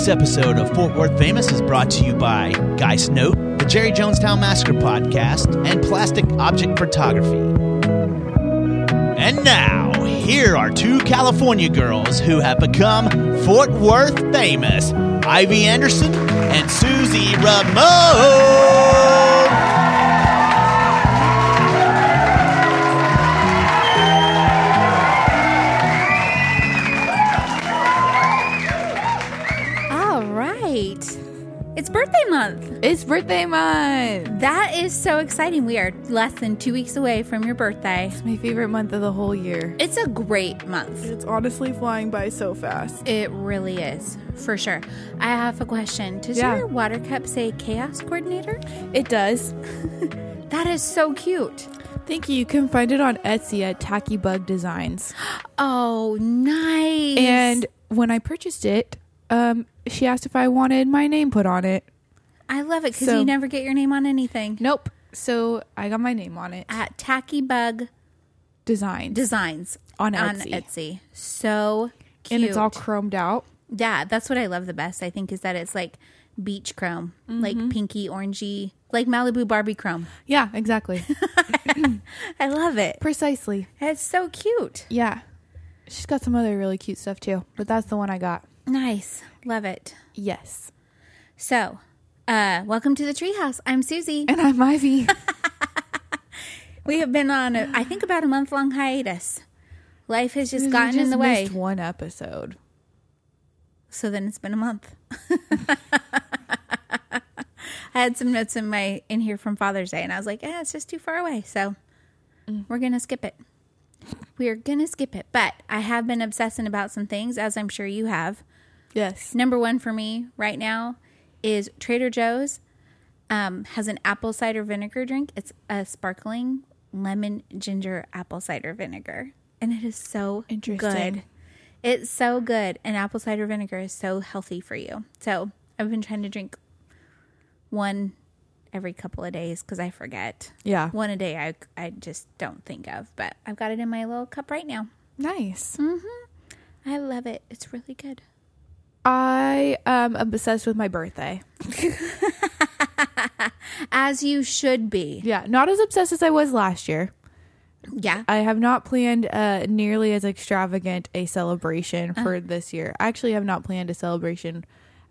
This episode of Fort Worth Famous is brought to you by Geist Note, the Jerry Jonestown Massacre podcast, and Plastic Object Photography. And now, here are two California girls who have become Fort Worth famous Ivy Anderson and Susie Ramone. Birthday month. That is so exciting. We are less than two weeks away from your birthday. It's my favorite month of the whole year. It's a great month. It's honestly flying by so fast. It really is, for sure. I have a question. Does Yeah. your water cup say chaos coordinator? It does. That is so cute. Thank you. You can find it on Etsy at Tacky Bug Designs. Oh, nice. And when I purchased it, um, she asked if I wanted my name put on it. I love it because So- you never get your name on anything. Nope. So I got my name on it. At Tacky Bug Designs. Designs On on Etsy. Etsy. So cute. and it's all chromed out. Yeah, that's what I love the best. I think is that it's like beach chrome, like mm-hmm. pinky orangey, like Malibu Barbie chrome. Yeah, exactly. I love it. Precisely. It's so cute. Yeah. She's got some other really cute stuff too, but that's the one I got. Nice. Love it. Yes. So, uh, welcome to the treehouse. I'm Susie. And I'm Ivy. We have been on, a, I think, about a month long hiatus. Life has just gotten in the way. one episode. So then it's been a month. I had some notes in my in here from Father's Day, and I was like, "Yeah, it's just too far away." So we're gonna skip it. We're gonna skip it. But I have been obsessing about some things, as I'm sure you have. Yes. Number one for me right now is Trader Joe's um, has an apple cider vinegar drink. It's a sparkling lemon ginger apple cider vinegar, and it is so good. It's so good, and apple cider vinegar is so healthy for you. So I've been trying to drink one every couple of days because I forget. Yeah. One a day, I I just don't think of, but I've got it in my little cup right now. Nice. I love it. It's really good. I am obsessed with my birthday. As you should be. Yeah, not as obsessed as I was last year. Yeah. I have not planned uh, nearly as extravagant a celebration for this year. I actually have not planned a celebration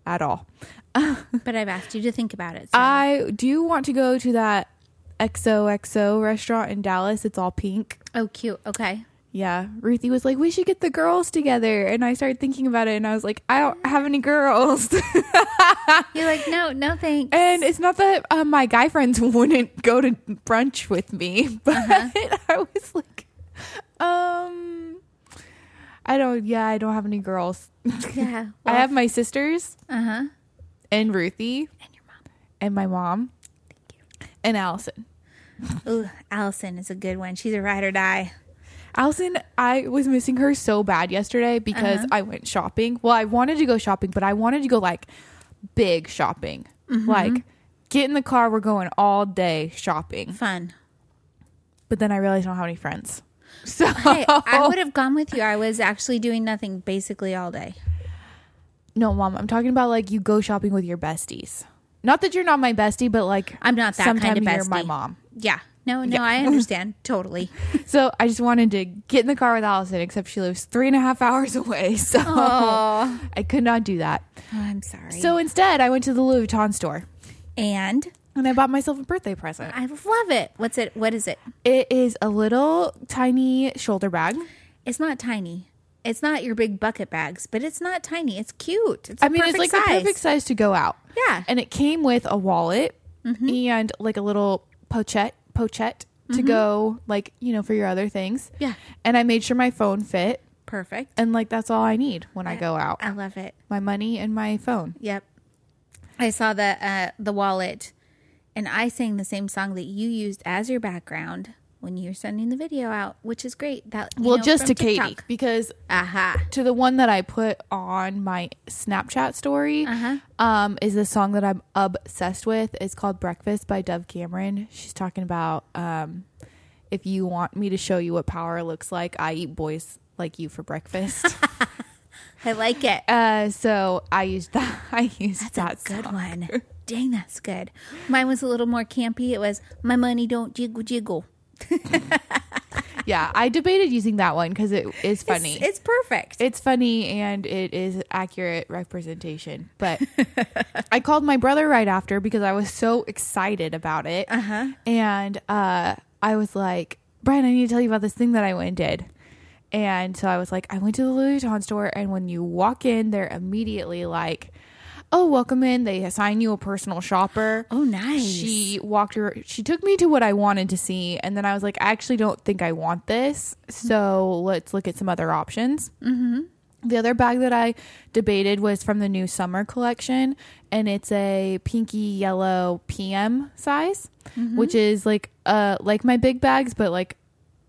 at all. but I've asked you to think about it. So. I do want to go to that XOXO restaurant in Dallas. It's all pink. oh, cute. Okay. Yeah, Ruthie was like, "We should get the girls together," and I started thinking about it, and I was like, "I don't have any girls." You're like, no, no, thanks. And it's not that uh, my guy friends wouldn't go to brunch with me, but I was like, um, I don't. Yeah, I don't have any girls. yeah. I have my sisters Uh huh. and Ruthie And your mom. and my mom Thank you. and Allison. Ooh, Allison is a good one. She's a ride or die. Allison, I was missing her so bad yesterday because uh-huh. I went shopping. Well, I wanted to go shopping, but I wanted to go like big shopping. Mm-hmm. Like get in the car, we're going all day shopping. Fun. But then I realized I don't have any friends. So Hey, I would have gone with you. I was actually doing nothing basically all day. No, mom, I'm talking about like you go shopping with your besties. Not that you're not my bestie, but like I'm not that kind of you're my mom. Yeah. No, no, I understand totally. So I just wanted to get in the car with Allison, except she lives three and a half hours away. So Oh, I could not do that. I'm sorry. So instead, I went to the Louis Vuitton store and and I bought myself a birthday present. I love it. What's it? What is it? It is a little tiny shoulder bag. It's not tiny. It's not your big bucket bags, but it's not tiny. It's cute. It's I mean, it's like perfect the perfect size to go out. Yeah. And it came with a wallet Mm-hmm. and like a little pochette, pochette to go like, you know, for your other things. Mm-hmm. Yeah. And I made sure my phone fit Perfect. and like that's all I need when I go out. I love it. My money and my phone. Yep. I saw the uh, the wallet, and I sang the same song that you used as your background when you're sending the video out, which is great. That well, know, just to Katie because Aha. to the one that I put on my Snapchat story Uh-huh. um, is the song that I'm obsessed with. It's called Breakfast by Dove Cameron. She's talking about um, if you want me to show you what power looks like, I eat boys like you for breakfast. I like it. Uh, so I used that. I used That's that a good song. one. Dang, that's good. Mine was a little more campy. It was "My money don't jiggle jiggle." Yeah, I debated using that one because it is It's- funny. It's, perfect. it's funny and it is accurate representation. But I called my brother right after because I was so excited about it. Uh-huh. And uh, I was like, Brian, I need to tell you about this thing that I went and did. And so I was like, I went to the Louis Vuitton store, and when you walk in, they're immediately like, "Oh, welcome in." They assign you a personal shopper. oh, nice. She walked her. She took me to what I wanted to see, and then I was like, I actually don't think I want this. So let's look at some other options. Mm-hmm. The other bag that I debated was from the new summer collection, and it's a pinky yellow PM size, which is like uh like my big bags, but like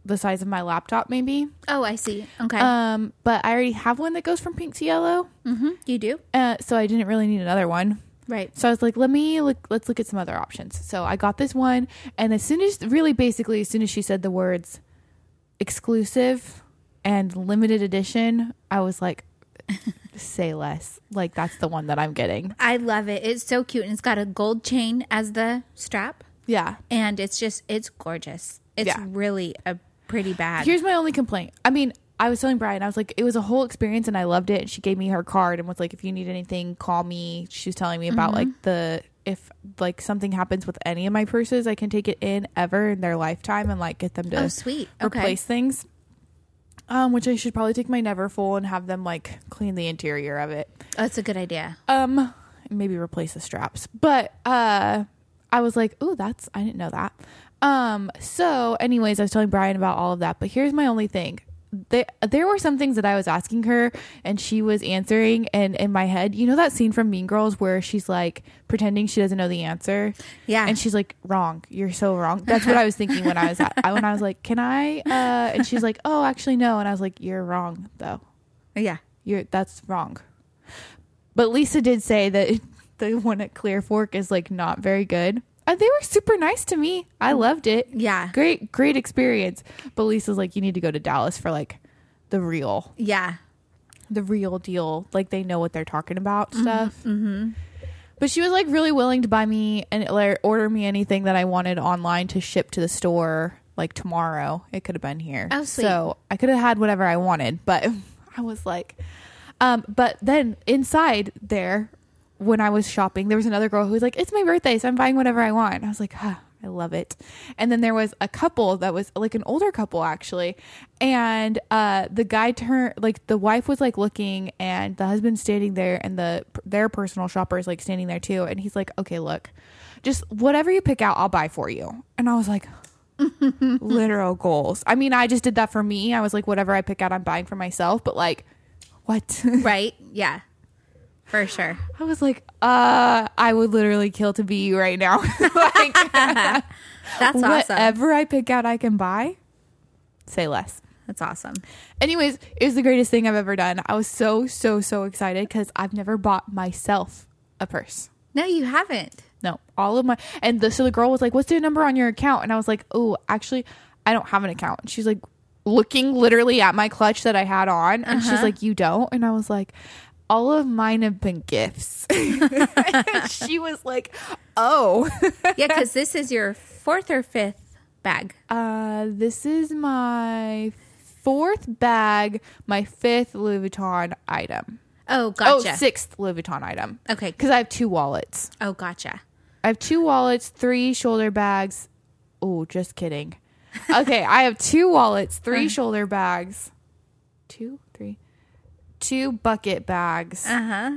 the size of my laptop maybe. oh, I see. Okay. Um, but I already have one that goes from pink to yellow, mm-hmm. You do uh, so I didn't really need another one. right. So I was like, let me look, let's look at some other options. So I got this one. And as soon as, really basically, as soon as she said the words exclusive and limited edition, I was like, say less. Like, that's the one that I'm getting. I love it. It's so cute, and it's got a gold chain as the strap, Yeah. and it's just it's gorgeous. It's Yeah. really a pretty bad. Here's my only complaint. I mean, I was telling Brian, I was like, it was a whole experience and I loved it. And she gave me her card and was like, if you need anything, call me. She was telling me about like the, if like something happens with any of my purses, I can take it in ever in their lifetime and like get them to oh, sweet. Okay. replace things. Um, which I should probably take my Neverfull and have them like clean the interior of it. Oh, that's a good idea. Um, maybe replace the straps. But uh, I was like, oh, that's I didn't know that. Um, so anyways, I was telling Brian about all of that. But here's my only thing. There, there were some things that I was asking her and she was answering and in my head, you know that scene from Mean Girls where she's like pretending she doesn't know the answer? Yeah. And she's like, wrong. You're so wrong. That's what I was thinking when I was at, I, when I was like, can I, uh, and she's like, oh, actually no. And I was like, you're wrong though yeah. you're that's wrong. But Lisa did say that the one at Clear Fork is like not very good. And they were super nice to me. I loved it. Yeah. Great, great experience. But Lisa's like, you need to go to Dallas for like the real, Yeah. the real deal. Like they know what they're talking about stuff. Mm-hmm. But she was like really willing to buy me and like, order me anything that I wanted online to ship to the store like tomorrow. It could have been here. Oh, sweet. So I could have had whatever I wanted, but I was like, um, but then inside there, when I was shopping, there was another girl who was like, "It's my birthday, so I'm buying whatever I want." And I was like, huh, "I love it." And then there was a couple that was like an older couple actually, and uh, the guy turned like the wife was like looking, and the husband standing there, and the their personal shopper is like standing there too, and he's like, "Okay, look, just whatever you pick out, I'll buy for you." And I was like. literal goals. I mean, I just did that for me. I was like, whatever I pick out, I'm buying for myself. But like, what? Right. Yeah. For sure. I was like, uh, I would literally kill to be you right now. like, That's awesome. whatever I pick out, I can buy. Say less. That's awesome. Anyways, it was the greatest thing I've ever done. I was so, so, so excited because I've never bought myself a purse. No, you haven't. No, all of my and the so the girl was like, "What's the number on your account?" And I was like, "Oh, actually, I don't have an account." And she's like, looking literally at my clutch that I had on, and she's like, "You don't?" And I was like, "All of mine have been gifts." She was like, "Oh, Yeah, because this is your fourth or fifth bag. uh, this is my fourth bag, my fifth Louis Vuitton item. Oh, gotcha. Oh, sixth Louis Vuitton item. Okay. because I have two wallets." Oh, gotcha. I have two wallets, three shoulder bags. Oh, just kidding. Okay, I have two wallets, three shoulder bags, two, two bucket bags. Uh huh.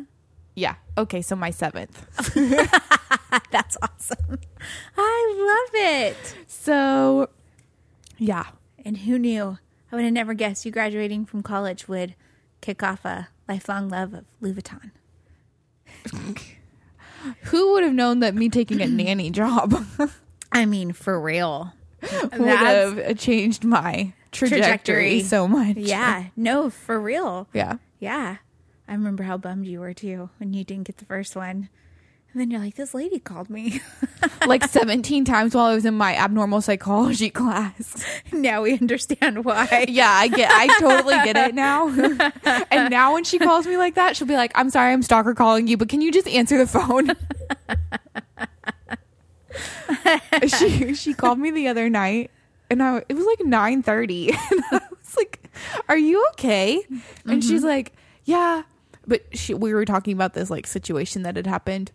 Yeah. Okay, so my seventh. That's awesome. I love it. So, yeah. And who knew? I would have never guessed you graduating from college would kick off a lifelong love of Louis Vuitton. Who would have known that me taking a nanny job I mean, for real. would That's- have changed my trajectory, Trajectory. so much? Yeah. No, for real. Yeah. Yeah. I remember how bummed you were too when you didn't get the first one. And then you're like, this lady called me. like 17 times while I was in my abnormal psychology class. now we understand why. Yeah, I get I totally get it now. and now when she calls me like that, she'll be like, "I'm sorry, I'm stalker calling you, but can you just answer the phone?" she she called me the other night and I it was like 9:30 and I was like, "Are you okay?" And she's like, "Yeah." But she we were talking about this like situation that had happened.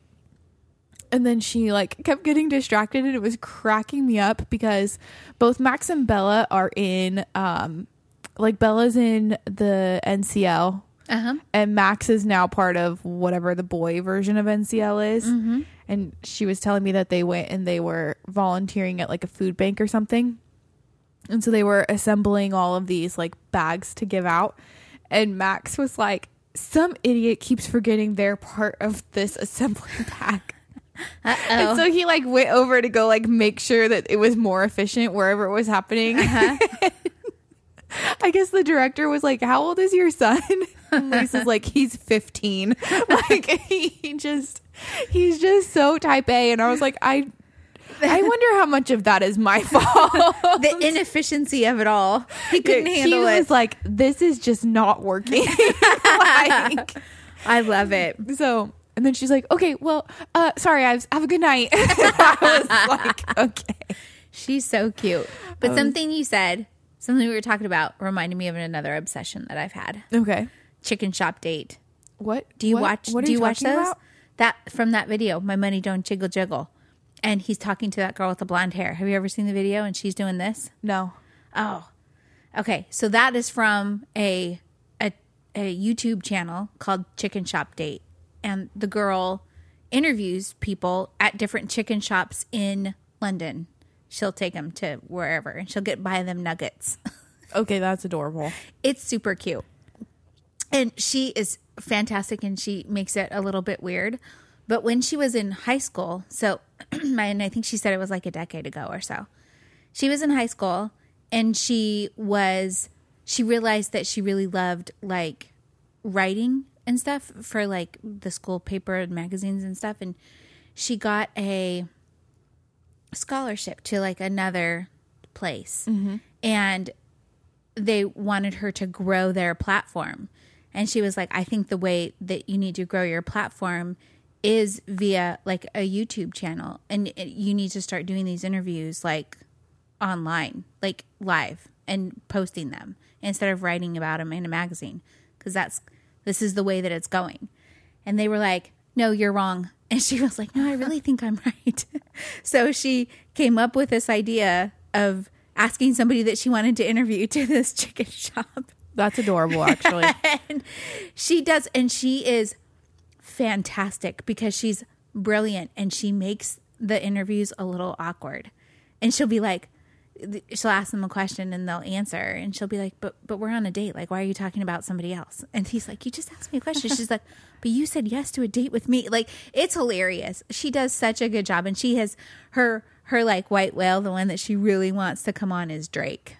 And then she like kept getting distracted and it was cracking me up because both Max and Bella are in um like Bella's in the NCL Uh-huh. and Max is now part of whatever the boy version of NCL is. And she was telling me that they went and they were volunteering at like a food bank or something. And so they were assembling all of these like bags to give out. And Max was like, some idiot keeps forgetting they're part of this assembly bag. And so he like went over to go like make sure that it was more efficient wherever it was happening. Uh-huh. I guess the director was like, "How old is your son?" And Lisa's like, "He's 15." Like he just he's just so type A and I was like, "I I wonder how much of that is my fault." The inefficiency of it all. He couldn't handle he it. was like, "This is just not working." like, I love it. so, and then she's like, "Okay, well, uh sorry, I have a good night." I was like, "Okay." She's so cute. But something you said, something we were talking about, reminded me of another obsession that I've had. Okay. Chicken shop date. What? Do you what- watch? What do you, you watch those? about? That from that video, my money don't jiggle jiggle, and he's talking to that girl with the blonde hair. Have you ever seen the video? And she's doing this. No. Oh, okay. So that is from a a, a YouTube channel called Chicken Shop Date, and the girl interviews people at different chicken shops in London. She'll take them to wherever, and she'll get buy them nuggets. Okay, that's adorable. it's super cute. And she is fantastic and she makes it a little bit weird. But when she was in high school, so and I think she said it was like a decade ago or so. She was in high school and she was she realized that she really loved like writing and stuff for like the school paper and magazines and stuff and she got a scholarship to like another place. Mm-hmm. And they wanted her to grow their platform. And she was like, I think the way that you need to grow your platform is via like a YouTube channel. And it- you need to start doing these interviews like online, like live and posting them instead of writing about them in a magazine. Cause that's, this is the way that it's going. And they were like, no, you're wrong. And she was like, no, I really think I'm right. so she came up with this idea of asking somebody that she wanted to interview to this chicken shop. That's adorable, actually. And she does, and she is fantastic because she's brilliant and she makes the interviews a little awkward. And she'll be like, she'll ask them a question and they'll answer and she'll be like but but we're on a date. Like why are you talking about somebody else? And he's like you just asked me a question. She's like but you said yes to a date with me. Like it's hilarious. She does such a good job and she has her her like white whale the one that she really wants to come on is drake.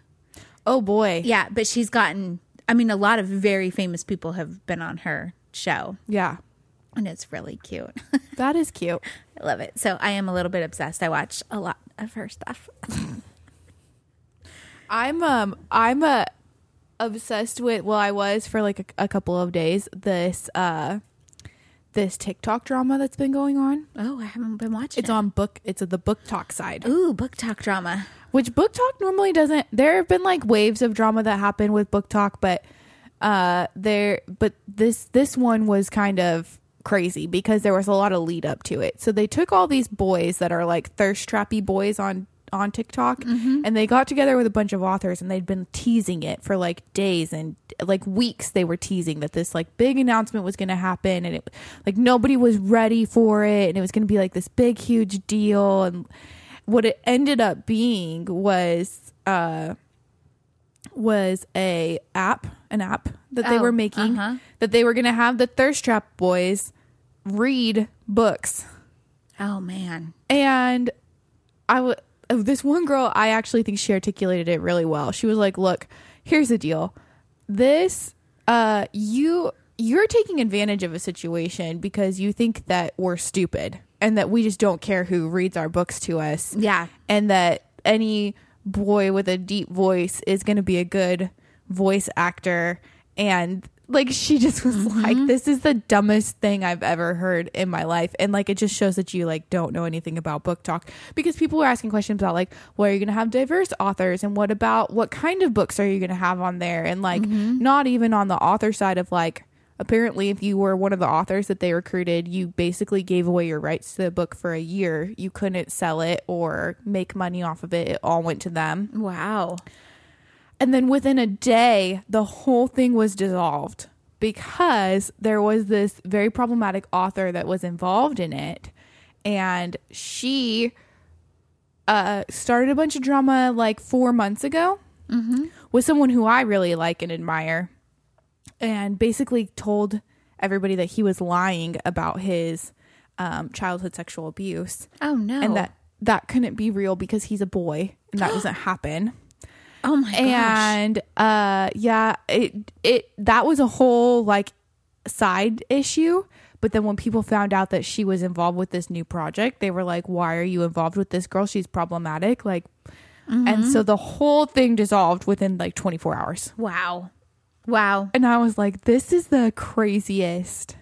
Oh boy. yeah but she's gotten i mean a lot of very famous people have been on her show. Yeah. And it's really cute That is cute. i love it so i am a little bit obsessed i watch a lot of her stuff I'm um I'm uh, obsessed with well I was for like a, a couple of days this uh this TikTok drama that's been going on. oh i haven't been watching It's it. on book it's the BookTok side. ooh BookTok drama Which BookTok normally doesn't there have been like waves of drama that happen with BookTok but uh there but this this one was kind of crazy because there was a lot of lead up to it. So they took all these boys that are like thirst trappy boys on on TikTok and they got together with a bunch of authors and they'd been teasing it for like days and like weeks they were teasing that this like big announcement was going to happen and it like nobody was ready for it and it was going to be like this big huge deal and what it ended up being was uh was a app an app that they Oh, were making uh-huh. that they were going to have the thirst trap boys read books oh man and I would this one girl I actually think she articulated it really well. She was like, "Look, here's the deal. This uh you you're taking advantage of a situation because you think that we're stupid and that we just don't care who reads our books to us. Yeah. And that any boy with a deep voice is going to be a good voice actor. And like, she just was mm-hmm. like, this is the dumbest thing I've ever heard in my life. And like, it just shows that you like don't know anything about BookTok because people were asking questions about like, well, are you going to have diverse authors? And what about what kind of books are you going to have on there? And like, mm-hmm. not even on the author side of like, apparently if you were one of the authors that they recruited you basically gave away your rights to the book for a year you couldn't sell it or make money off of it it all went to them Wow. And then within a day the whole thing was dissolved because there was this very problematic author that was involved in it. And she uh, started a bunch of drama like four months ago with someone who i really like and admire and basically told everybody that he was lying about his um, childhood sexual abuse. Oh no. and that that couldn't be real because he's a boy and that doesn't happen oh my gosh. and uh yeah it it that was a whole like side issue but then when people found out that she was involved with this new project they were like why are you involved with this girl she's problematic like and so the whole thing dissolved within like 24 hours Wow. Wow. and i was like this is the craziest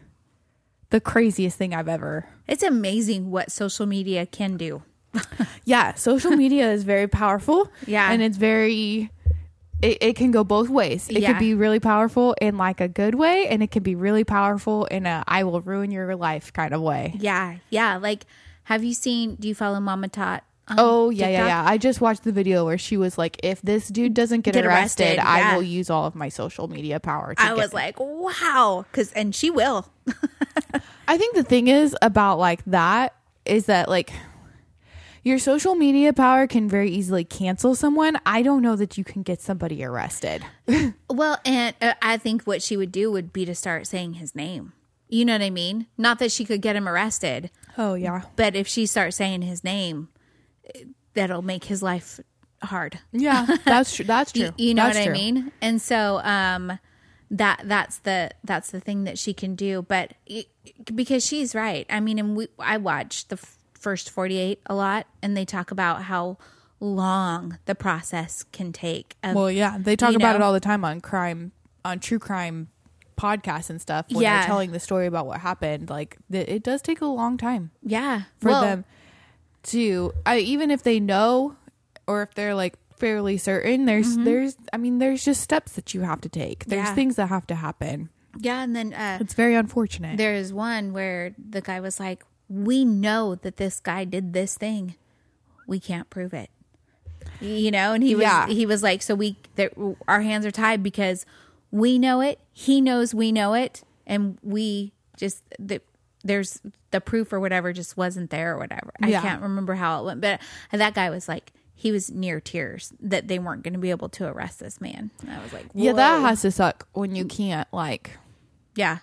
the craziest thing i've ever It's amazing what social media can do. yeah social media is very powerful Yeah. and it's very it, it can go both ways it Yeah. can be really powerful in like a good way and it can be really powerful in a i will ruin your life kind of way Yeah. Yeah. Like, have you seen, do you follow Mama Tot? oh yeah yeah TikTok? yeah i just watched the video where she was like if this dude doesn't get, Get arrested, arrested, i will use all of my social media power to I was like, wow. Cause, and she will. I think the thing is about like that is that like your social media power can very easily cancel someone. I don't know that you can get somebody arrested. Well, and uh, I think what she would do would be to start saying his name. You know what I mean? Not that she could get him arrested, Oh yeah. but if she starts saying his name, that'll make his life hard. Yeah, that's true. That's true. You, you know That's what true. I mean? And so um that that's the that's the thing that she can do, but it, because she's right. I mean, and we I watched the first 48 a lot and they talk about how long the process can take. Of, Well, yeah, they talk about know? it all the time on crime, on true crime podcasts and stuff. When Yeah. they're telling the story about what happened, like th- it does take a long time yeah. for Well, them to, I, even if they know, or if they're like fairly certain, there's, there's, I mean, there's just steps that you have to take. There's Mm-hmm. Yeah. things that have to happen. Yeah, and then uh It's very unfortunate. There is one where the guy was like, "We know that this guy did this thing. We can't prove it." You know, and he was Yeah. he was like, "So we there, our hands are tied because we know it. He knows we know it, and we just the, there's the proof or whatever just wasn't there or whatever. I can't remember how it went, but that guy was like." He was near tears that they weren't going to be able to arrest this man. And I was like, yeah, that has to suck when you can't like yeah,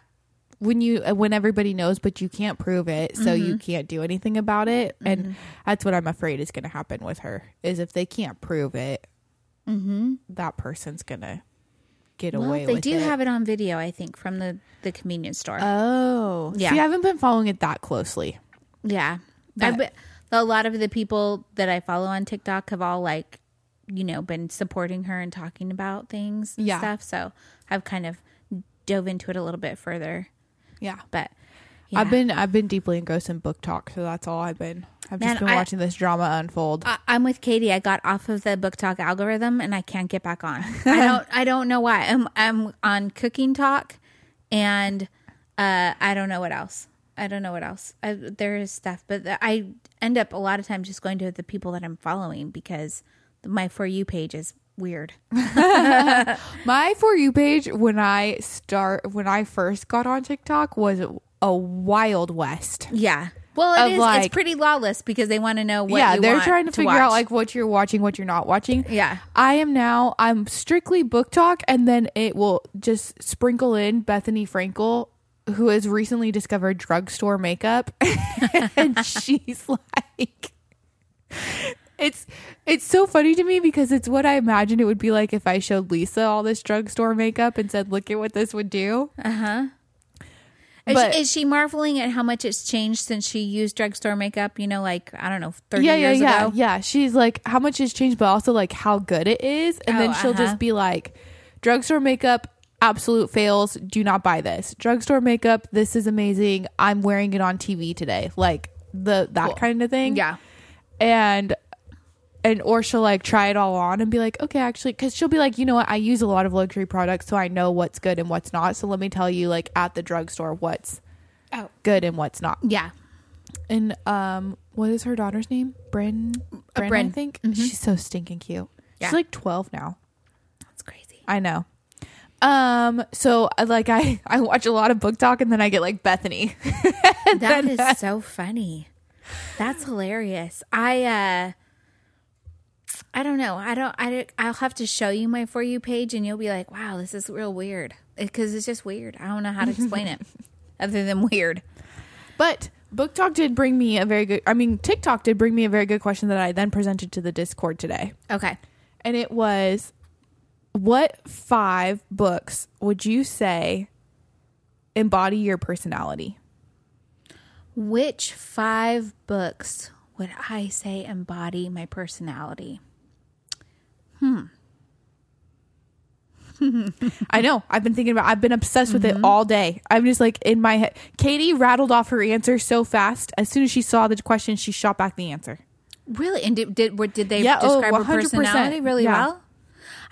when you uh, when everybody knows but you can't prove it so you mm-hmm. can't do anything about it and mm-hmm. that's what i'm afraid is going to happen with her is if they can't prove it mm-hmm. that person's going to get Well, away they do it have it on video, I think, from the the convenience store. oh Yeah. see i haven't been following it that closely yeah, been- a lot of the people that I follow on TikTok have all like, you know, been supporting her and talking about things, and Yeah. stuff. So I've kind of dove into it a little bit further, yeah but yeah. i've been i've been deeply engrossed in BookTok so that's all i've been i've Man, just been I- watching this drama unfold I, I'm with Katie. I got off of the BookTok algorithm and I can't get back on. I don't. I don't know why. I'm I'm on cooking talk, and uh, I don't know what else. I don't know what else. I, there is stuff, but I end up a lot of times just going to the people that I'm following because my for you page is weird. My for you page when I start when I first got on TikTok was a wild west. Yeah. Well, it is. like- it's pretty lawless because they want to know what. yeah, they're trying to, figure out like what you're watching, what you're not watching. Yeah. I am now I'm strictly BookTok and then it will just sprinkle in Bethenny Frankel who has recently discovered drugstore makeup and she's like it's it's so funny to me because it's what I imagined it would be like if I showed Lisa all this drugstore makeup and said, "Look at what this would do." Is, But- she, is she marveling at how much it's changed since she used drugstore makeup? You know, like I don't know, thirty yeah, yeah, years yeah, ago. yeah. She's like, how much has changed, but also like how good it is. And Oh, then she'll uh-huh. just be like, drugstore makeup, absolute fails. Do not buy this. Drugstore makeup, this is amazing. I'm wearing it on TV today. Like the that Cool. kind of thing. Yeah. and and or she'll like try it all on and be like okay actually because she'll be like you know what i use a lot of luxury products so i know what's good and what's not so let me tell you like at the drugstore what's Oh. good and what's not Yeah. and um what is her daughter's name bryn bryn, i Bryn. think she's so stinking cute Yeah. she's like 12 now That's crazy. i know um so I- like i i watch a lot of BookTok and then i get like bethenny That is so funny. That's hilarious. I uh I don't know. I don't I I'll have to show you my for you page and you'll be like, "Wow, this is real weird." Because it's just weird. I don't know how to explain it other than weird. But BookTok did bring me a very good. I mean, TikTok did bring me a very good question that I then presented to the Discord today, Okay. and it was, "What five books would you say embody your personality?" Which 5 books would I say embody my personality? Hmm. I know. I've been thinking about. I've been obsessed with it all day. I'm just like in my head. Katie rattled off her answer so fast. As soon as she saw the question, she shot back the answer. Really? And did did, what- did they Yeah, oh, describe her personality really Yeah. well?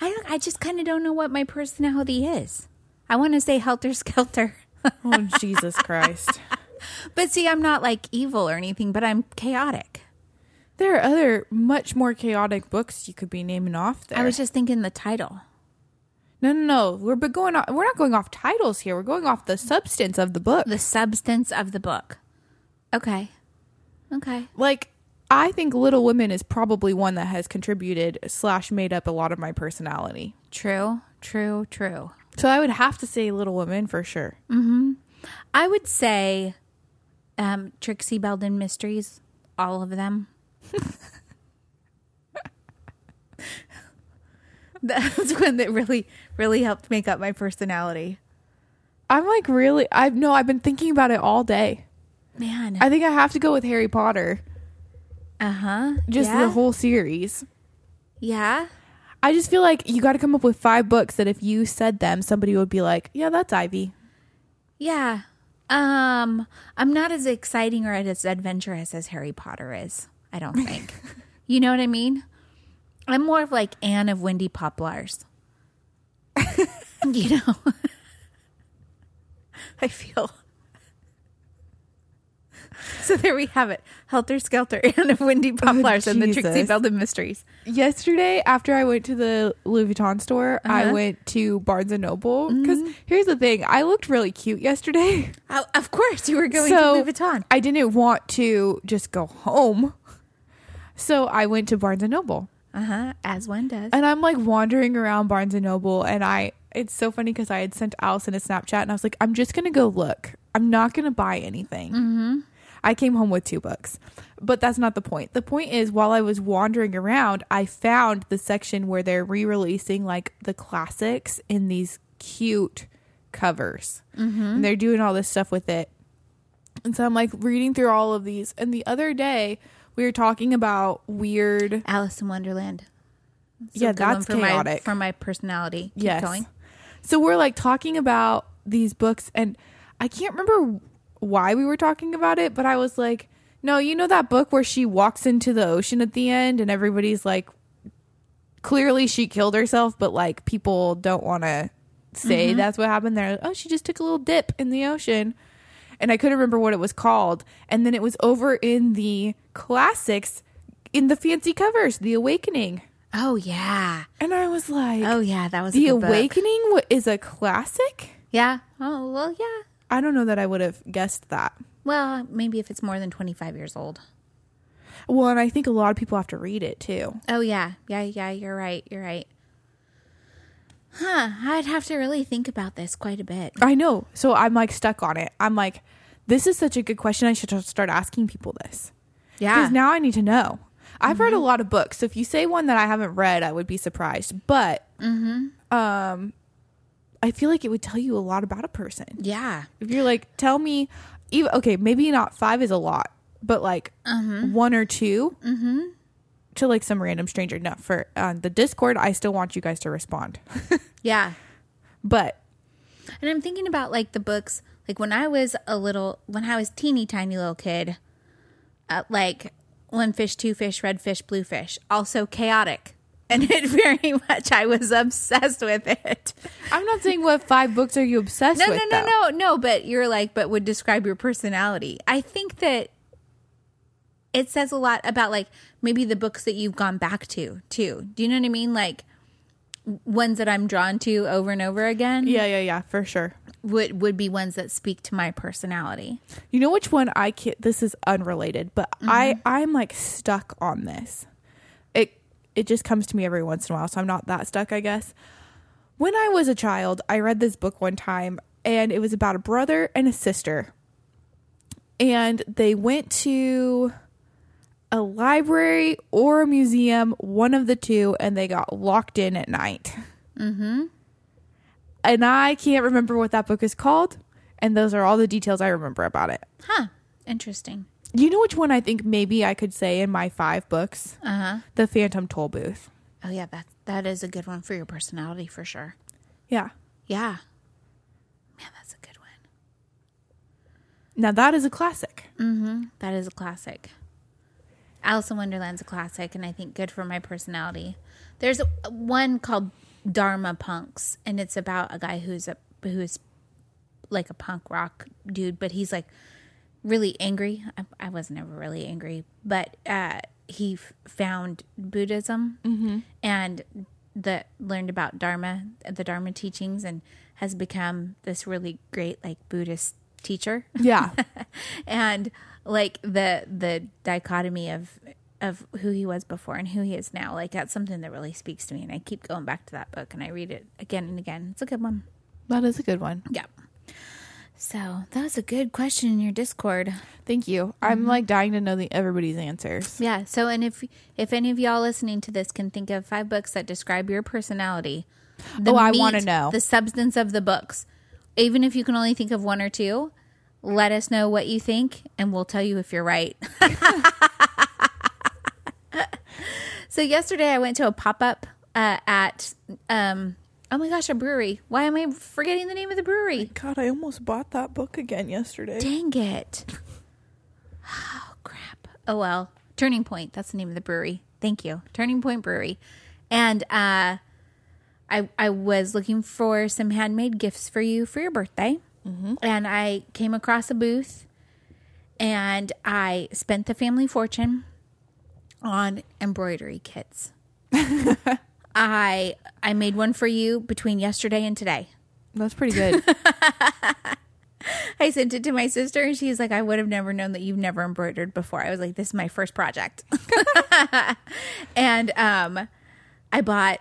I don't. I just kind of don't know what my personality is. I want to say helter skelter, Oh Jesus Christ! But see, I'm not like evil or anything. But I'm chaotic. There are other much more chaotic books you could be naming off. There. I was just thinking the title. No, no, no. We're but going off, we're not going off titles here. We're going off the substance of the book. The substance of the book. Okay. Okay. Like I think Little Women is probably one that has contributed slash made up a lot of my personality. True. True. True. So I would have to say Little Women for sure. Mm-hmm. I would say um, Trixie Belden Mysteries, all of them. That's one that really, really helped make up my personality. I'm like really I've no, I've been thinking about it all day. Man. I think I have to go with Harry Potter. Uh huh. Just yeah. the whole series. Yeah. I just feel like you got to come up with five books that if you said them, somebody would be like, "Yeah, that's Ivy." Yeah. Um, I'm not as exciting or as adventurous as Harry Potter is. I don't think. you know what I mean? I'm more of like Anne of Windy Poplars. you know. I feel. So there we have it. Helter Skelter, Anne of Windy Poplars, and the Trixie. Belden Mysteries. Yesterday, after I went to the Louis Vuitton store, I Uh-huh. went to Barnes and Noble because here's the thing: I looked really cute yesterday. Oh, of course, you were going so to Louis Vuitton. I didn't want to just go home, so I went to Barnes and Noble, Uh huh. As one does. and I'm like wandering around Barnes and Noble, and I. It's so funny because I had sent Allison a Snapchat, and I was like, "I'm just gonna go look. I'm not gonna buy anything." Mm-hmm. I came home with two books. But that's not the point. The point is while I was wandering around, I found the section where they're re-releasing like the classics in these cute covers. Mm-hmm. And they're doing all this stuff with it. And so I'm like reading through all of these. And the other day we were talking about weird Alice in Wonderland. Yeah, that's for my chaotic. for my personality. Keep yes. going. So we're like talking about these books and I can't remember why we were talking about it, but I was like, no, you know that book where she walks into the ocean at the end and everybody's like clearly she killed herself, but like people don't want to say mm-hmm. that's what happened there. Oh, she just took a little dip in the ocean. And I couldn't remember what it was called. And then it was over in the classics in the fancy covers, The Awakening. Oh yeah. And I was like, Oh yeah. That was The book. Awakening wa- is a classic? Yeah. Oh well. Yeah. I don't know that I would have guessed that. Well, maybe if it's more than twenty five years old. Well, and I think a lot of people have to read it too. Oh yeah. Yeah. Yeah. You're right. You're right. Huh. I'd have to really think about this quite a bit. I know. So I'm like stuck on it. I'm like, this is such a good question. I should start asking people this. Yeah. Because now I need to know. I've read a lot of books. So if you say one that I haven't read, I would be surprised. But Hmm. um, I feel like it would tell you a lot about a person. Yeah. If you're like, tell me, even okay, maybe not five is a lot, but like one or 2 to like some random stranger. No, for on the Discord, I still want you guys to respond. Yeah. but And I'm thinking about like the books, like when I was a little, when I was teeny tiny little kid, uh, like one fish, two fish, red fish, blue fish, also chaotic. And it very much, I was obsessed with it. I'm not saying what five books are you obsessed No, with. no, no, though. no, no. But you're like, but would describe your personality. I think that it says a lot about like maybe the books that you've gone back to too. Do you know what I mean? Like ones that I'm drawn to over and over again. Yeah, yeah, yeah, for sure. would would be ones that speak to my personality. You know which one I can't. This is unrelated, but I mm-hmm. I'm like stuck on this. It just comes to me every once in a while, so I'm not that stuck, I guess. When I was a child, I read this book one time, and it was about a brother and a sister, and they went to a library or a museum, one of the two, and they got locked in at night. Mm-hmm. And I can't remember what that book is called, and those are all the details I remember about it. Huh. Interesting. You know which one I think maybe I could say in my five books? Uh huh. The Phantom Toll Booth. Oh yeah, that that is a good one for your personality for sure. Yeah. Yeah. Man, that's a good one. Now that is a classic. That is a classic. Alice in Wonderland's a classic, and I think good for my personality. There's a, one called Dharma Punks, and it's about a guy who's a who's like a punk rock dude, but he's like really angry. I, I was never really angry, but uh, he f- found Buddhism and the learned about Dharma, the Dharma teachings, and has become this really great like Buddhist teacher Yeah. and like the the dichotomy of of who he was before and who he is now like that's something that really speaks to me and i keep going back to that book and i read it again and again it's a good one that is a good one. yeah so that was a good question in your discord Thank you. I'm like dying to know the everybody's answers. yeah so and if if any of y'all listening to this can think of five books that describe your personality the Oh, I wanna know. the substance of the books even if you can only think of one or two let us know what you think and we'll tell you if you're right so yesterday i went to a pop-up uh, at um oh my gosh a brewery. Why am i forgetting the name of the brewery? God, I almost bought that book again yesterday. dang it. Oh crap. Oh well. Turning point that's the name of the brewery. Thank you. Turning point brewery. And uh I, I was looking for some handmade gifts for you for your birthday. And I came across a booth and I spent the family fortune on embroidery kits. I I made one for you between yesterday and today. That's pretty good. I sent it to my sister and she's like, I would have never known that you've never embroidered before. I was like, this is my first project. and um, I bought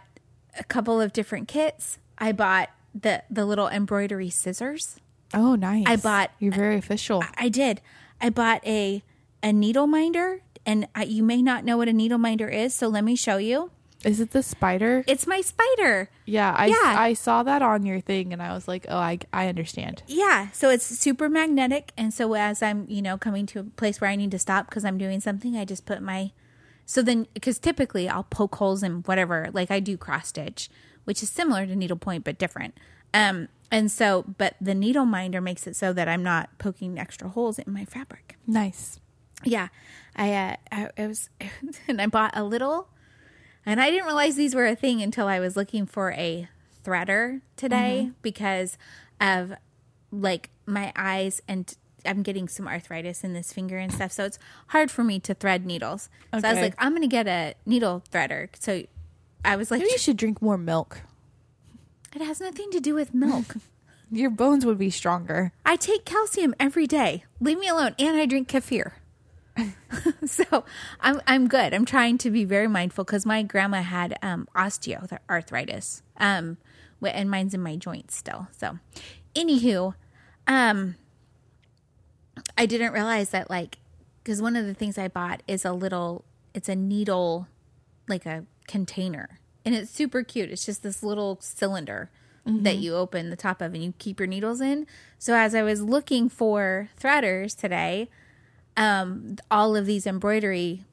a couple of different kits. I bought the the little embroidery scissors. oh, nice. I bought- You're very official. I did. I bought a a needle minder, and I, you may not know what a needle minder is, so let me show you. Is it the spider? It's my spider. yeah, I, Yeah. I saw that on your thing and I was like, oh, I, I understand. Yeah, so it's super magnetic, and so as I'm, you know, coming to a place where I need to stop because I'm doing something, I just put my. So then, because typically I'll poke holes in whatever, like I do cross stitch, which is similar to needlepoint but different. Um, and so, but the needle minder makes it so that I'm not poking extra holes in my fabric. Nice. Yeah, I, uh, I, I was, and I bought a little, and I didn't realize these were a thing until I was looking for a threader today mm-hmm. because of like my eyes and I'm getting some arthritis in this finger and stuff. So it's hard for me to thread needles. So I was like, I'm going to get a needle threader. So I was like, Maybe you should drink more milk. it has nothing to do with milk. Your bones would be stronger. I take calcium every day. Leave me alone. And I drink kefir. so I'm I'm good. I'm trying to be very mindful because my grandma had um, osteoarthritis, um, and mine's in my joints still. So, anywho, um, I didn't realize that like because one of the things I bought is a little. It's a needle, like a container, and it's super cute. It's just this little cylinder that you open the top of and you keep your needles in. So as I was looking for threaders today, um, all of these embroidery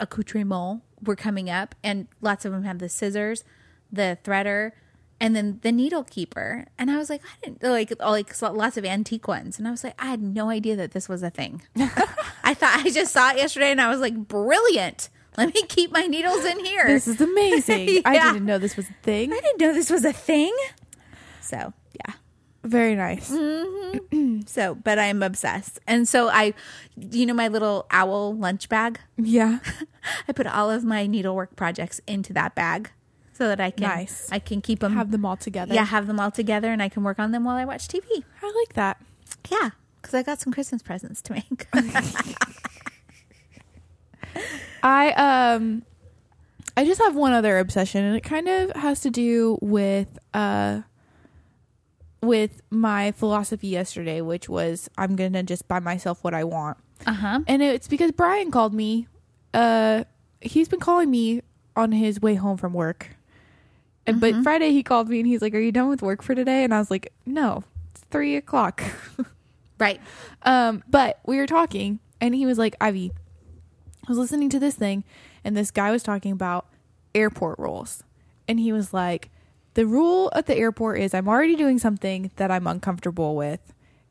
accoutrements were coming up, and lots of them have the scissors, the threader, and then the needle keeper. And I was like, I didn't like all like lots of antique ones, and I was like, I had no idea that this was a thing. I thought I just saw it yesterday, and I was like, brilliant. Let me keep my needles in here. This is amazing. I didn't know this was a thing. I didn't know this was a thing. So yeah. Very nice. So, but I'm obsessed. And so I, you know, my little owl lunch bag, Yeah. I put all of my needlework projects into that bag so that I can, Nice. I can keep them, Have them all together. yeah, have them all together and I can work on them while I watch TV. I like that. Yeah. Cause I got some Christmas presents to make. I um I just have one other obsession and it kind of has to do with uh with my philosophy yesterday, which was I'm going to just buy myself what I want. uh huh. And it's because Brian called me. Uh he's been calling me on his way home from work. And but Friday he called me and he's like, Are you done with work for today? And I was like, No, it's three o'clock. Right. Um, but we were talking, and he was like, Ivy, I was listening to this thing, and this guy was talking about airport rules. And he was like, the rule at the airport is I'm already doing something that I'm uncomfortable with.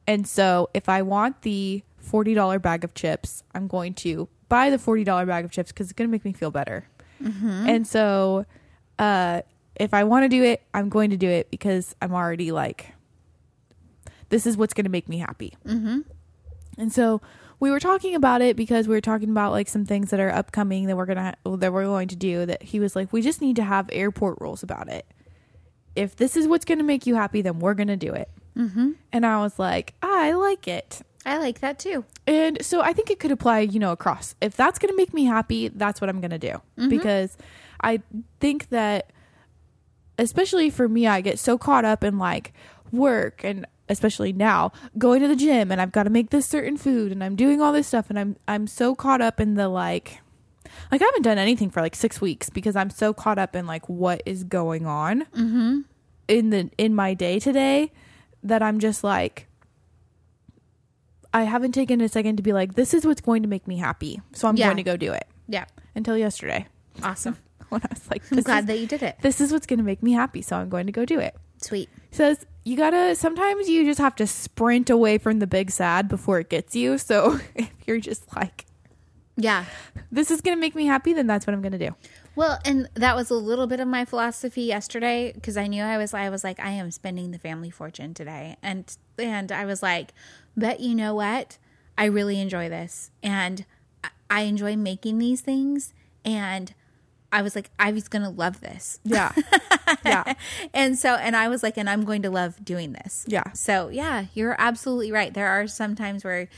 And so if I want the $40 bag of chips, I'm going to buy the $40 bag of chips because it's going to make me feel better. And so uh, if I want to do it, I'm going to do it because I'm already like, this is what's going to make me happy. And so we were talking about it because we were talking about like some things that are upcoming that we're gonna ha- that we're going to do. That he was like, we just need to have airport rules about it. If this is what's gonna make you happy, then we're gonna do it. Mm-hmm. And I was like, I like it. I like that too. And so I think it could apply, you know, across. If that's going to make me happy, that's what I'm going to do. Because I think that, especially for me, I get so caught up in like work and especially now going to the gym and I've got to make this certain food and I'm doing all this stuff and I'm I'm so caught up in the like like I haven't done anything for like six weeks because I'm so caught up in like what is going on mm-hmm. in the in my day today that I'm just like I haven't taken a second to be like, this is what's going to make me happy. So I'm Yeah. going to go do it. Yeah. Until yesterday. Awesome. When I was like, I'm glad is, that you did it. this is what's going to make me happy. So I'm going to go do it. Sweet. Says, you gotta, sometimes you just have to sprint away from the big sad before it gets you. So if you're just like, Yeah. this is going to make me happy, then that's what I'm going to do. Well, and that was a little bit of my philosophy yesterday because I knew I was I was like I am spending the family fortune today, and and I was like, but you know what? I really enjoy this, and I- enjoy making these things, and I was like, Ivy's gonna love this, Yeah. yeah. and so and I was like, and I'm going to love doing this, Yeah. So yeah, you're absolutely right. There are some times where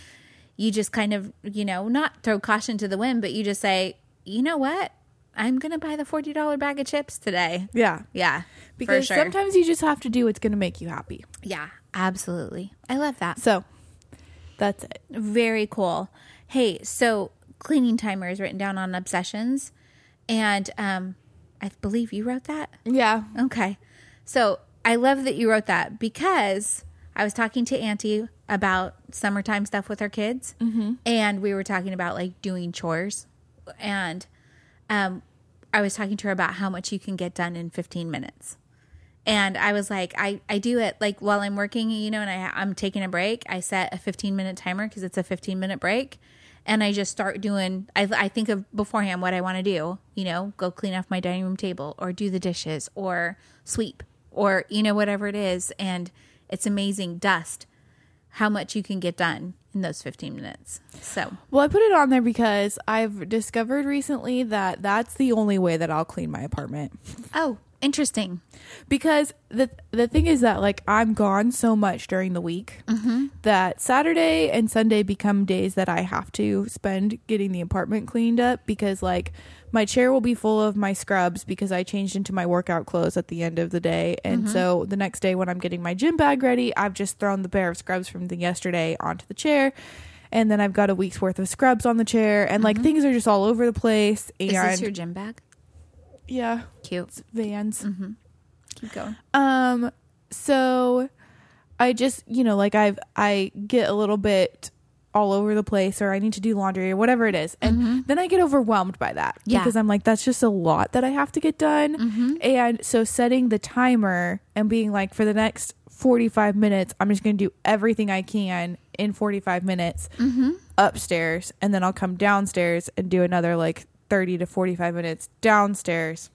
you just kind of you know not throw caution to the wind, but you just say, you know what? I'm gonna buy the forty dollar bag of chips today. Yeah. Yeah, Because sure. sometimes you just have to do what's going to make you happy. yeah, absolutely. I love that. So that's it. Very cool. Hey, so cleaning timer is written down on obsessions, and um, I believe you wrote that. Yeah. Okay. So I love that you wrote that because I was talking to Auntie about summertime stuff with our kids, and we were talking about like doing chores, and um, I was talking to her about how much you can get done in 15 minutes. And I was like, I, I do it like while I'm working, you know, and I, I'm taking a break. I set a 15 minute timer because it's a 15 minute break. And I just start doing, I, I think of beforehand what I want to do, you know, go clean off my dining room table or do the dishes or sweep or, you know, whatever it is. And it's amazing dust how much you can get done in those 15 minutes. So, Well, I put it on there because I've discovered recently that that's the only way that I'll clean my apartment. oh, interesting. Because the the thing is that like I'm gone so much during the week mm-hmm. that Saturday and Sunday become days that I have to spend getting the apartment cleaned up because like my chair will be full of my scrubs because I changed into my workout clothes at the end of the day. And mm-hmm. so the next day when I'm getting my gym bag ready, I've just thrown the pair of scrubs from the yesterday onto the chair. And then I've got a week's worth of scrubs on the chair and like mm-hmm. things are just all over the place. And Is this your gym bag? yeah, Cute. Vans. Mm-hmm. Keep going. Um, so I just, you know, like I've I get a little bit all over the place or I need to do laundry or whatever it is. And mm-hmm. then I get overwhelmed by that Yeah. because I'm like that's just a lot that I have to get done. Mm-hmm. And so setting the timer and being like for the next 45 minutes, I'm just going to do everything I can in 45 minutes mm-hmm. upstairs and then I'll come downstairs and do another like 30 to 45 minutes downstairs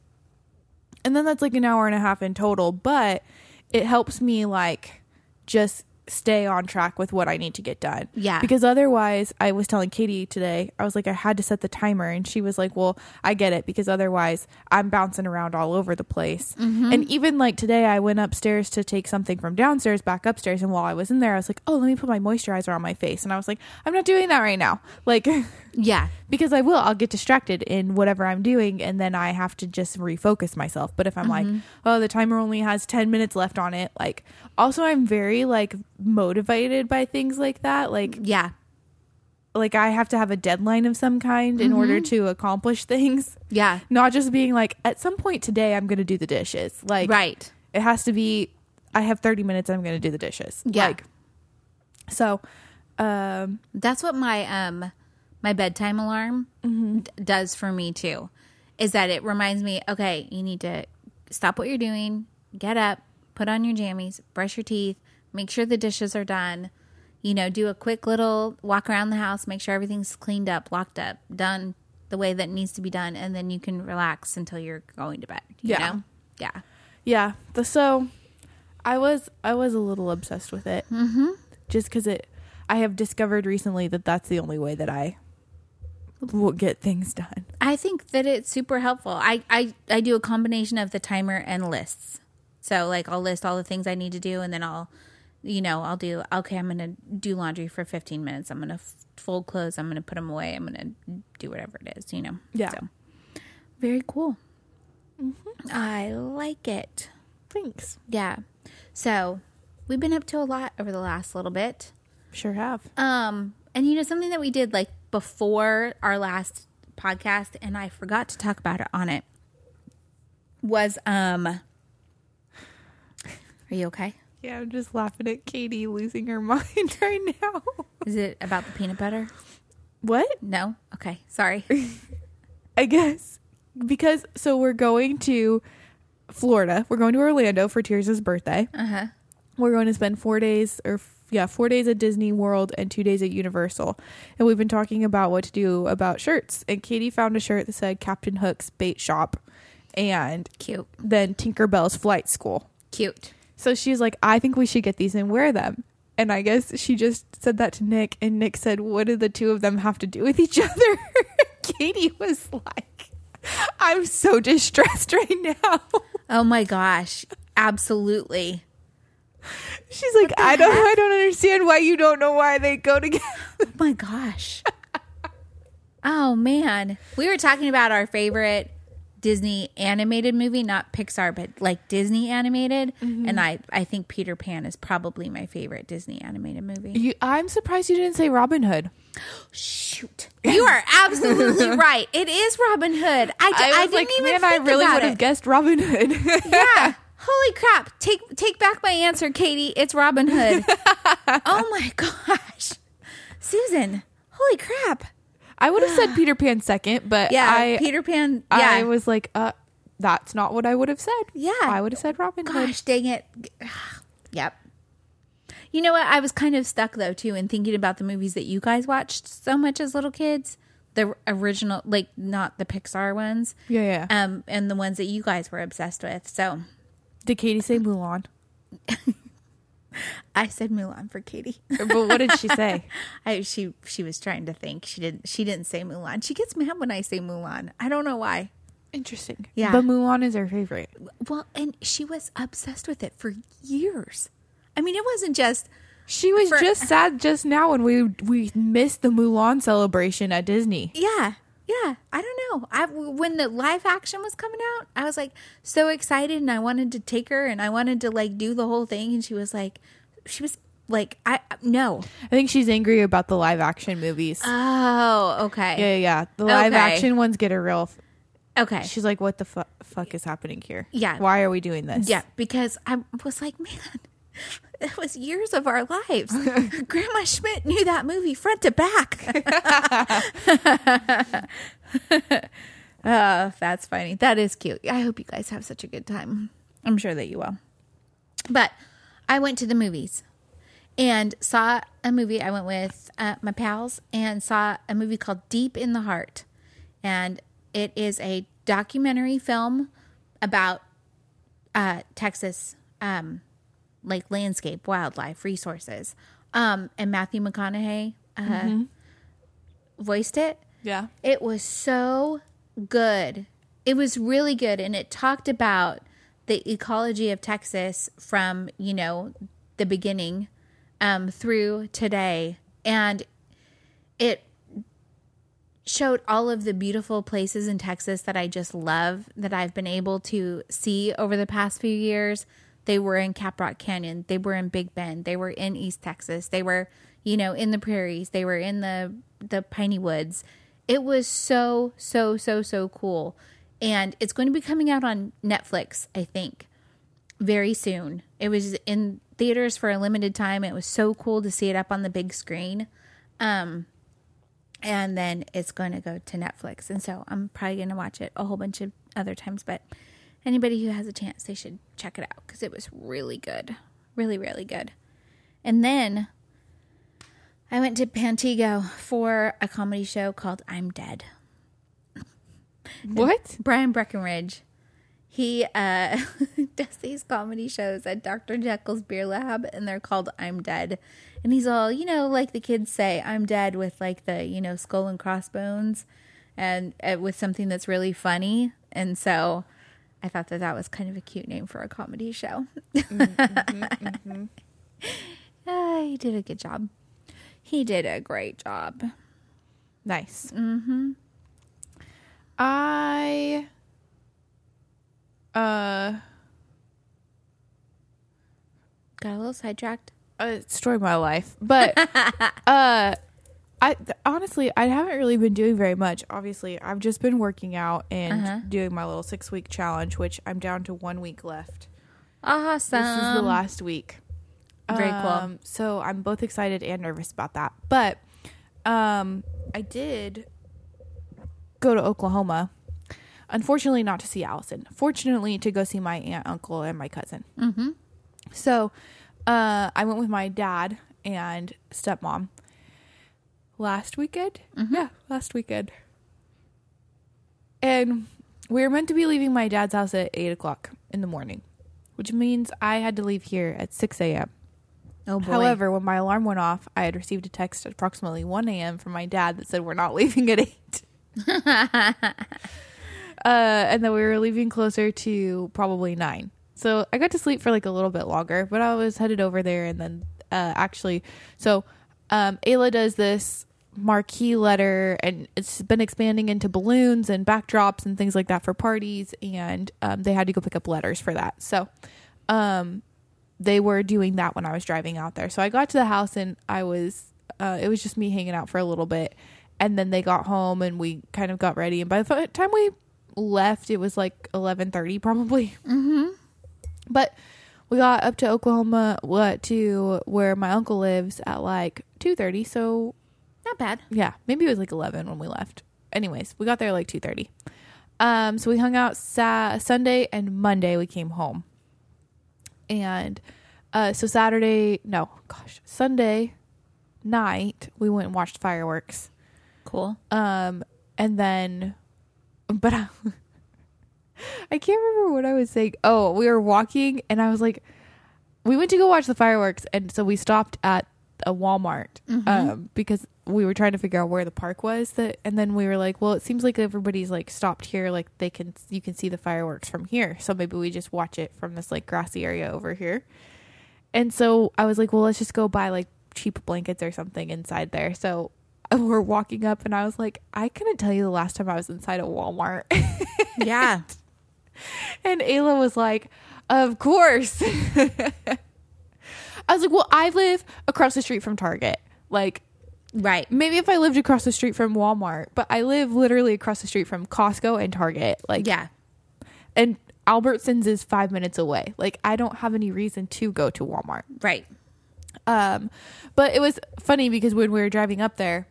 and then that's like an hour and a half in total but it helps me like just stay on track with what i need to get done. Yeah. because otherwise i was telling katie today i was like i had to set the timer. And she was like well i get it because otherwise i'm bouncing around all over the place. Mm-hmm. And even like today i went upstairs to take something from downstairs back upstairs. And while i was in there i was like oh let me put my moisturizer on my face. And i was like i'm not doing that right now. Like Yeah. because I will. I'll get distracted in whatever I'm doing, and then I have to just refocus myself. But if I'm like, oh, the timer only has 10 minutes left on it, like, also, I'm very like motivated by things like that. Like, Yeah. like I have to have a deadline of some kind in order to accomplish things. Yeah. Not just being like, at some point today, I'm going to do the dishes. Like, Right. it has to be, I have 30 minutes, I'm going to do the dishes. Yeah. Like, so, um, That's what my um my bedtime alarm Mm-hmm. d- does for me too. Is that it reminds me, okay, you need to stop what you're doing, get up, put on your jammies, brush your teeth, make sure the dishes are done. You know, do a quick little walk around the house, make sure everything's cleaned up, locked up, done the way that needs to be done, and then you can relax until you're going to bed. You Yeah. know? Yeah. yeah the so i was i was a little obsessed with it mm-hmm. just because it i have discovered recently that that's the only way that i will get things done I think that it's super helpful. I, I, I do a combination of the timer and lists. So like I'll list all the things I need to do and then I'll you know, I'll do okay, I'm going to do laundry for 15 minutes. I'm going to f- fold clothes, I'm going to put them away, I'm going to do whatever it is, you know. Yeah. So very cool. I like it. thanks Yeah. So, we've been up to a lot over the last little bit. sure have Um, and you know something that we did like before our last podcast, and I forgot to talk about it on it was um. Are you okay? yeah i'm just laughing at katie losing her mind right now Is it about the peanut butter? what No. Okay. Sorry. i guess because so we're going to florida we're going to orlando for tears' birthday Uh huh. we're going to spend four days or yeah four days at disney world and two days at universal and we've been talking about what to do about shirts and katie found a shirt that said captain hook's bait shop and Cute. then tinkerbell's flight school Cute. so she's like i think we should get these and wear them and i guess she just said that to nick and nick said what do the two of them have to do with each other katie was like i'm so distressed right now Oh my gosh. Absolutely. She's like i don't i don't understand why you don't know why they go together Oh my gosh. oh man. We were talking about our favorite Disney animated movie, not Pixar, but like Disney animated. Mm-hmm. And I, I think Peter Pan is probably my favorite Disney animated movie. You, I'm surprised you didn't say Robin Hood. Shoot. You are absolutely right. It is Robin Hood. I I didn't even man, I really would have guessed Robin Hood. Yeah. Holy crap. Take take back my answer, Katie. It's Robin Hood. oh my gosh. Susan. Holy crap. I would have said Peter Pan second, but Yeah. I, Peter Pan. Yeah. I was like, uh, that's not what I would have said. Yeah. I would have said Robin Hood. Gosh dang it. Yep. You know what? I was kind of stuck though too in thinking about the movies that you guys watched so much as little kids. The original like not the Pixar ones. Yeah, yeah. Um and the ones that you guys were obsessed with. So Did Katie say Mulan? I said Mulan for Katie. but what did she say? I she she was trying to think. She didn't she didn't say Mulan. She gets mad when I say Mulan. I don't know why. Interesting. Yeah. But Mulan is her favorite. Well, and she was obsessed with it for years. I mean, it wasn't just She was For- just sad just now when we we missed the Mulan celebration at Disney. Yeah. Yeah. I don't know. I when the live action was coming out, I was like so excited and I wanted to take her and I wanted to like do the whole thing and she was like she was like I no. I think she's angry about the live action movies. Oh, okay. yeah, yeah, yeah. The live Okay. action ones get a real Okay. She's like, "What the fu- fuck is happening here? Yeah. why are we doing this? Yeah, because I was like, man, it was years of our lives. Grandma Schmidt knew that movie front to back. oh, that's funny. That is cute. I hope you guys have such a good time. I'm sure that you will. But I went to the movies and saw a movie. I went with uh, my pals and saw a movie called Deep in the Heart. And it is a documentary film about uh, Texas, um, like landscape, wildlife, resources. Um, and Matthew McConaughey uh, voiced it. yeah. It was so good. It was really good. And it talked about the ecology of Texas from, you know, the beginning um, through today. And it showed all of the beautiful places in Texas that I just love that I've been able to see over the past few years. They were in Caprock Canyon, they were in Big Bend, they were in East Texas, they were, you know, in the prairies, they were in the the piney woods. It was so so so so cool. And it's going to be coming out on Netflix, I think, very soon. It was in theaters for a limited time. It was so cool to see it up on the big screen. Um and then it's going to go to Netflix. And so I'm probably going to watch it a whole bunch of other times. But anybody who has a chance, they should check it out because it was really good. Really, really good. And then I went to Pantego for a comedy show called I'm Dead. What? Brian Breckenridge. He uh, does these comedy shows at Dr. Jekyll's Beer Lab, and they're called I'm Dead. And he's all, you know, like the kids say, I'm dead with like the, you know, skull and crossbones and uh, with something that's really funny. And so I thought that that was kind of a cute name for a comedy show. Uh, he did a good job. He did a great job. Nice. Mm-hmm. I uh Got a little sidetracked. uh, story of my life, but uh, I th- honestly I haven't really been doing very much. Obviously, I've just been working out and Uh-huh. doing my little six week challenge, which I'm down to one week left. Awesome. This is the last week. Very cool. Um, So I'm both excited and nervous about that. But um, I did go to Oklahoma. Unfortunately, not to see Allison. Fortunately, to go see my aunt, uncle, and my cousin. Mm-hmm. So uh, I went with my dad and stepmom last weekend. Yeah, last weekend. And we were meant to be leaving my dad's house at 8 o'clock in the morning, which means I had to leave here at 6 a.m. Oh boy. However, when my alarm went off, I had received a text at approximately 1 a.m. from my dad that said we're not leaving at 8. uh, and that we were leaving closer to probably 9. So I got to sleep for like a little bit longer, but I was headed over there and then uh, actually, so um, Ayla does this marquee letter and it's been expanding into balloons and backdrops and things like that for parties and um, they had to go pick up letters for that. So um, they were doing that when I was driving out there. So I got to the house and I was uh, it was just me hanging out for a little bit, and then they got home and we kind of got ready. And by the time we left, it was like eleven thirty probably. Mm-hmm. But we got up to Oklahoma, what to where my uncle lives at like two thirty. So Not bad. yeah, maybe it was like 11 when we left. Anyways, we got there like 2:30. Um so we hung out sa- Sunday and Monday we came home. And uh so Saturday, no, gosh, Sunday night we went and watched fireworks. Cool. Um and then but I, I can't remember what I was saying. Oh, we were walking and I was like we went to go watch the fireworks and so we stopped at a Walmart um, because we were trying to figure out where the park was that and then we were like well it seems like everybody's like stopped here like they can you can see the fireworks from here so maybe we just watch it from this like grassy area over here and so I was like well let's just go buy like cheap blankets or something inside there so we're walking up and I was like I couldn't tell you the last time I was inside a Walmart Yeah. And Ayla was like, Of course. I was like, Well, I live across the street from Target. Like, Right. Maybe if I lived across the street from Walmart, but I live literally across the street from Costco and Target. Like, Yeah. and Albertsons is five minutes away. Like, I don't have any reason to go to Walmart. Right. Um, but it was funny because when we were driving up there,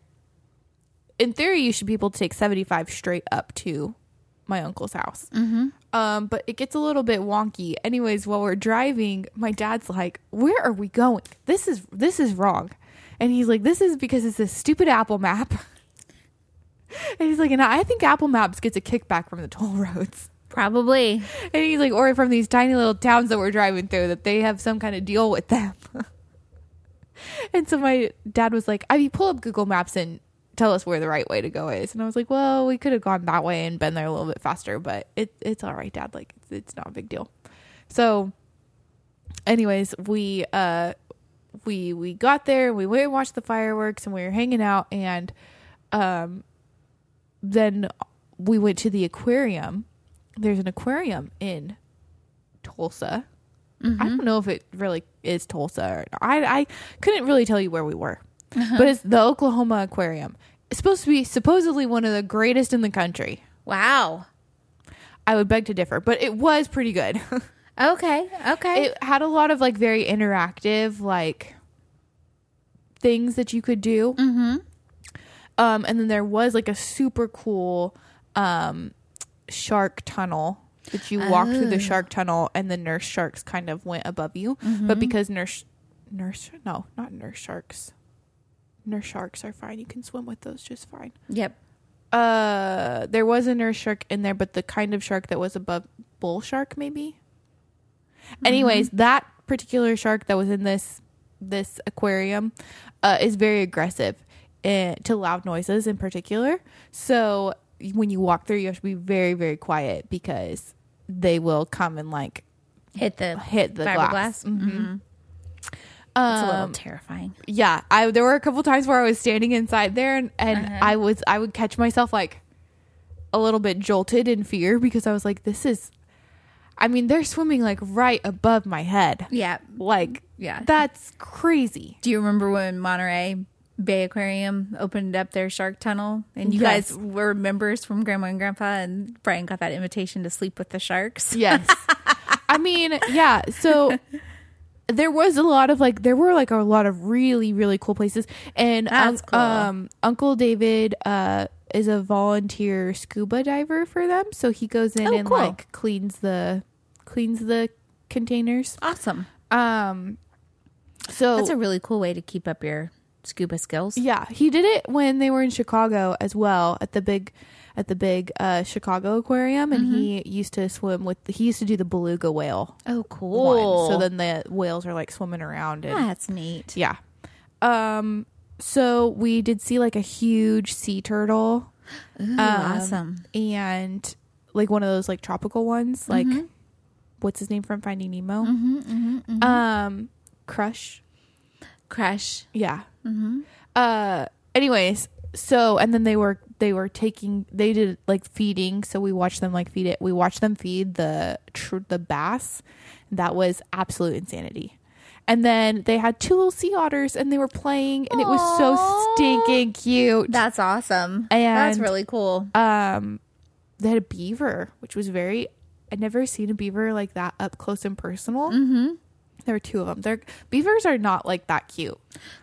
in theory, you should be able to take 75 straight up to my uncle's house. Mm-hmm. Um, but it gets a little bit wonky. Anyways, while we're driving, my dad's like, "Where are we going? This is this is wrong," and he's like, "This is because it's this stupid Apple Map." and he's like, "And I think Apple Maps gets a kickback from the toll roads." Probably. And he's like, or from these tiny little towns that we're driving through, that they have some kind of deal with them. and so my dad was like, I mean, pull up Google Maps and tell us where the right way to go is. And I was like, well, we could have gone that way and been there a little bit faster, but it, it's all right, dad. Like, it's, it's not a big deal. So, anyways, we, uh, we, we got there, and we went and watched the fireworks and we were hanging out and, um, then we went to the aquarium. There's an aquarium in Tulsa. I don't know if it really is Tulsa or not. I I couldn't really tell you where we were. But it's the Oklahoma Aquarium. It's supposed to be supposedly one of the greatest in the country. Wow. I would beg to differ, but it was pretty good. Okay. Okay. it had a lot of like very interactive like things that you could do. Mm-hmm. Um, and then there was like a super cool um shark tunnel that you walked through the shark tunnel, and the nurse sharks kind of went above you. But because nurse nurse no not nurse sharks nurse sharks are fine. You can swim with those just fine. Yep. uh there was a nurse shark in there but the kind of shark that was above bull shark maybe? Anyways that particular shark that was in this this aquarium uh, is very aggressive uh, to loud noises in particular. So when you walk through you have to be very very quiet because they will come and like Hit the hit the fiberglass. glass. Mm-hmm. It's a little Um, terrifying. yeah i there were a couple times where i was standing inside there and, and Uh-huh. i was i would catch myself like a little bit jolted in fear because i was like this is i mean they're swimming like right above my head Yeah. like Yeah. that's crazy Do you remember when Monterey Bay Aquarium opened up their shark tunnel and you Yes. guys were members from Grandma and Grandpa and Brian got that invitation to sleep with the sharks? yes i mean yeah so there was a lot of like there were like a lot of really really cool places and That's um, cool. um uncle david uh is a volunteer scuba diver for them so he goes in Oh, and cool. like cleans the cleans the containers Awesome. um so That's a really cool way to keep up your scuba skills. yeah he did it when they were in chicago as well at the big at the big uh chicago aquarium and he used to swim with he used to do the beluga whale Oh, cool. So then the whales are like swimming around and that's neat. yeah. Um so we did see like a huge sea turtle Ooh, Um, awesome. and like one of those like tropical ones like what's his name from Finding Nemo? Um Crush. Crush. Yeah. Uh anyways, so and then they were they were taking they did like feeding, so we watched them like feed it. We watched them feed the tr- the bass. That was absolute insanity. And then they had two little sea otters and they were playing and it was so stinking cute. That's awesome. that's really cool. um they had a beaver, which was very I'd never seen a beaver like that up close and personal. Mm-hmm. There were two of them. They're beavers are not like that cute.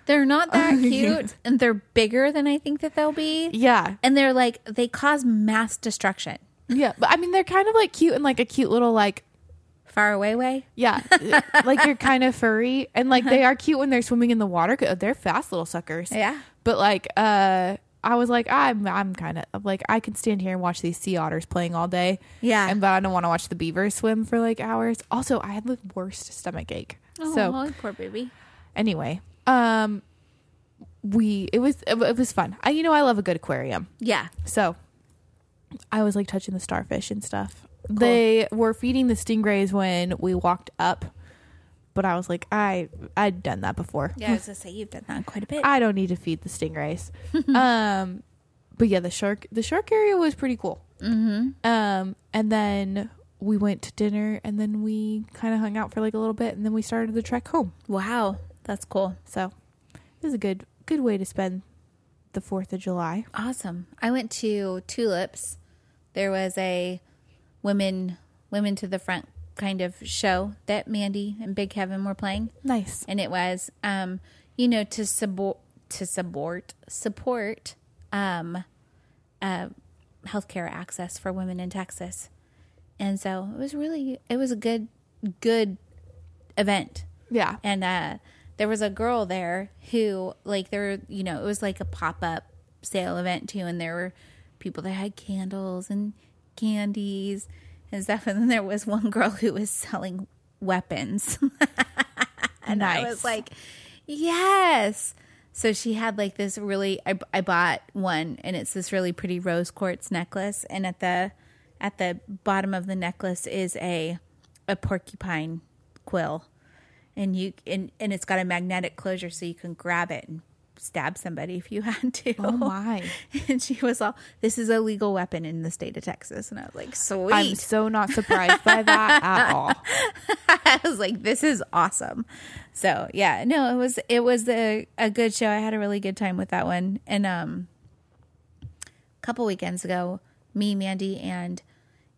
They're not that cute and they're bigger than I think that they'll be. Yeah, And they're like, they cause mass destruction. Yeah, but I mean they're kind of like cute and like a cute little like Far away way. yeah, like you're kind of furry and like they are cute when they're swimming in the water. They're fast little suckers. Yeah. But like uh I was like I'm I'm kind of like I can stand here and watch these sea otters playing all day. Yeah. And but I don't want to watch the beavers swim for like hours. Also, I had the worst stomach ache. so oh, poor baby. anyway, um we it was it, it was fun. I you know I love a good aquarium. Yeah. So I was like touching the starfish and stuff. They were feeding the stingrays when we walked up, but I was like, I I'd done that before. Yeah, I was gonna say you've done that quite a bit. I don't need to feed the stingrays. um, but yeah, the shark the shark area was pretty cool. Mm-hmm. Um, and then we went to dinner, and then we kind of hung out for like a little bit, and then we started the trek home. wow, that's cool. So it was a good good way to spend the 4th of July. Awesome. I went to Tulips. There was a women women to the front kind of show that Mandy and Big Kevin were playing. Nice. and it was um you know to support to support support um uh healthcare access for women in Texas. And so it was really it was a good good event. Yeah. And uh there was a girl there who like there you know, it was like a pop-up sale event too and there were people that had candles and candies and stuff and then there was one girl who was selling weapons. and I was like, yes. So she had like this really. I, I bought one, and it's this really pretty rose quartz necklace, and at the at the bottom of the necklace is a a porcupine quill, and you and and it's got a magnetic closure, so you can grab it and stab somebody if you had to. Oh my. And she was all, "This is a legal weapon in the state of Texas," and I was like, "Sweet." I'm so not surprised by that at all. I was like, this is awesome. So yeah, no, it was it was a, a good show. I had a really good time with that one. And um a couple weekends ago, me, Mandy, and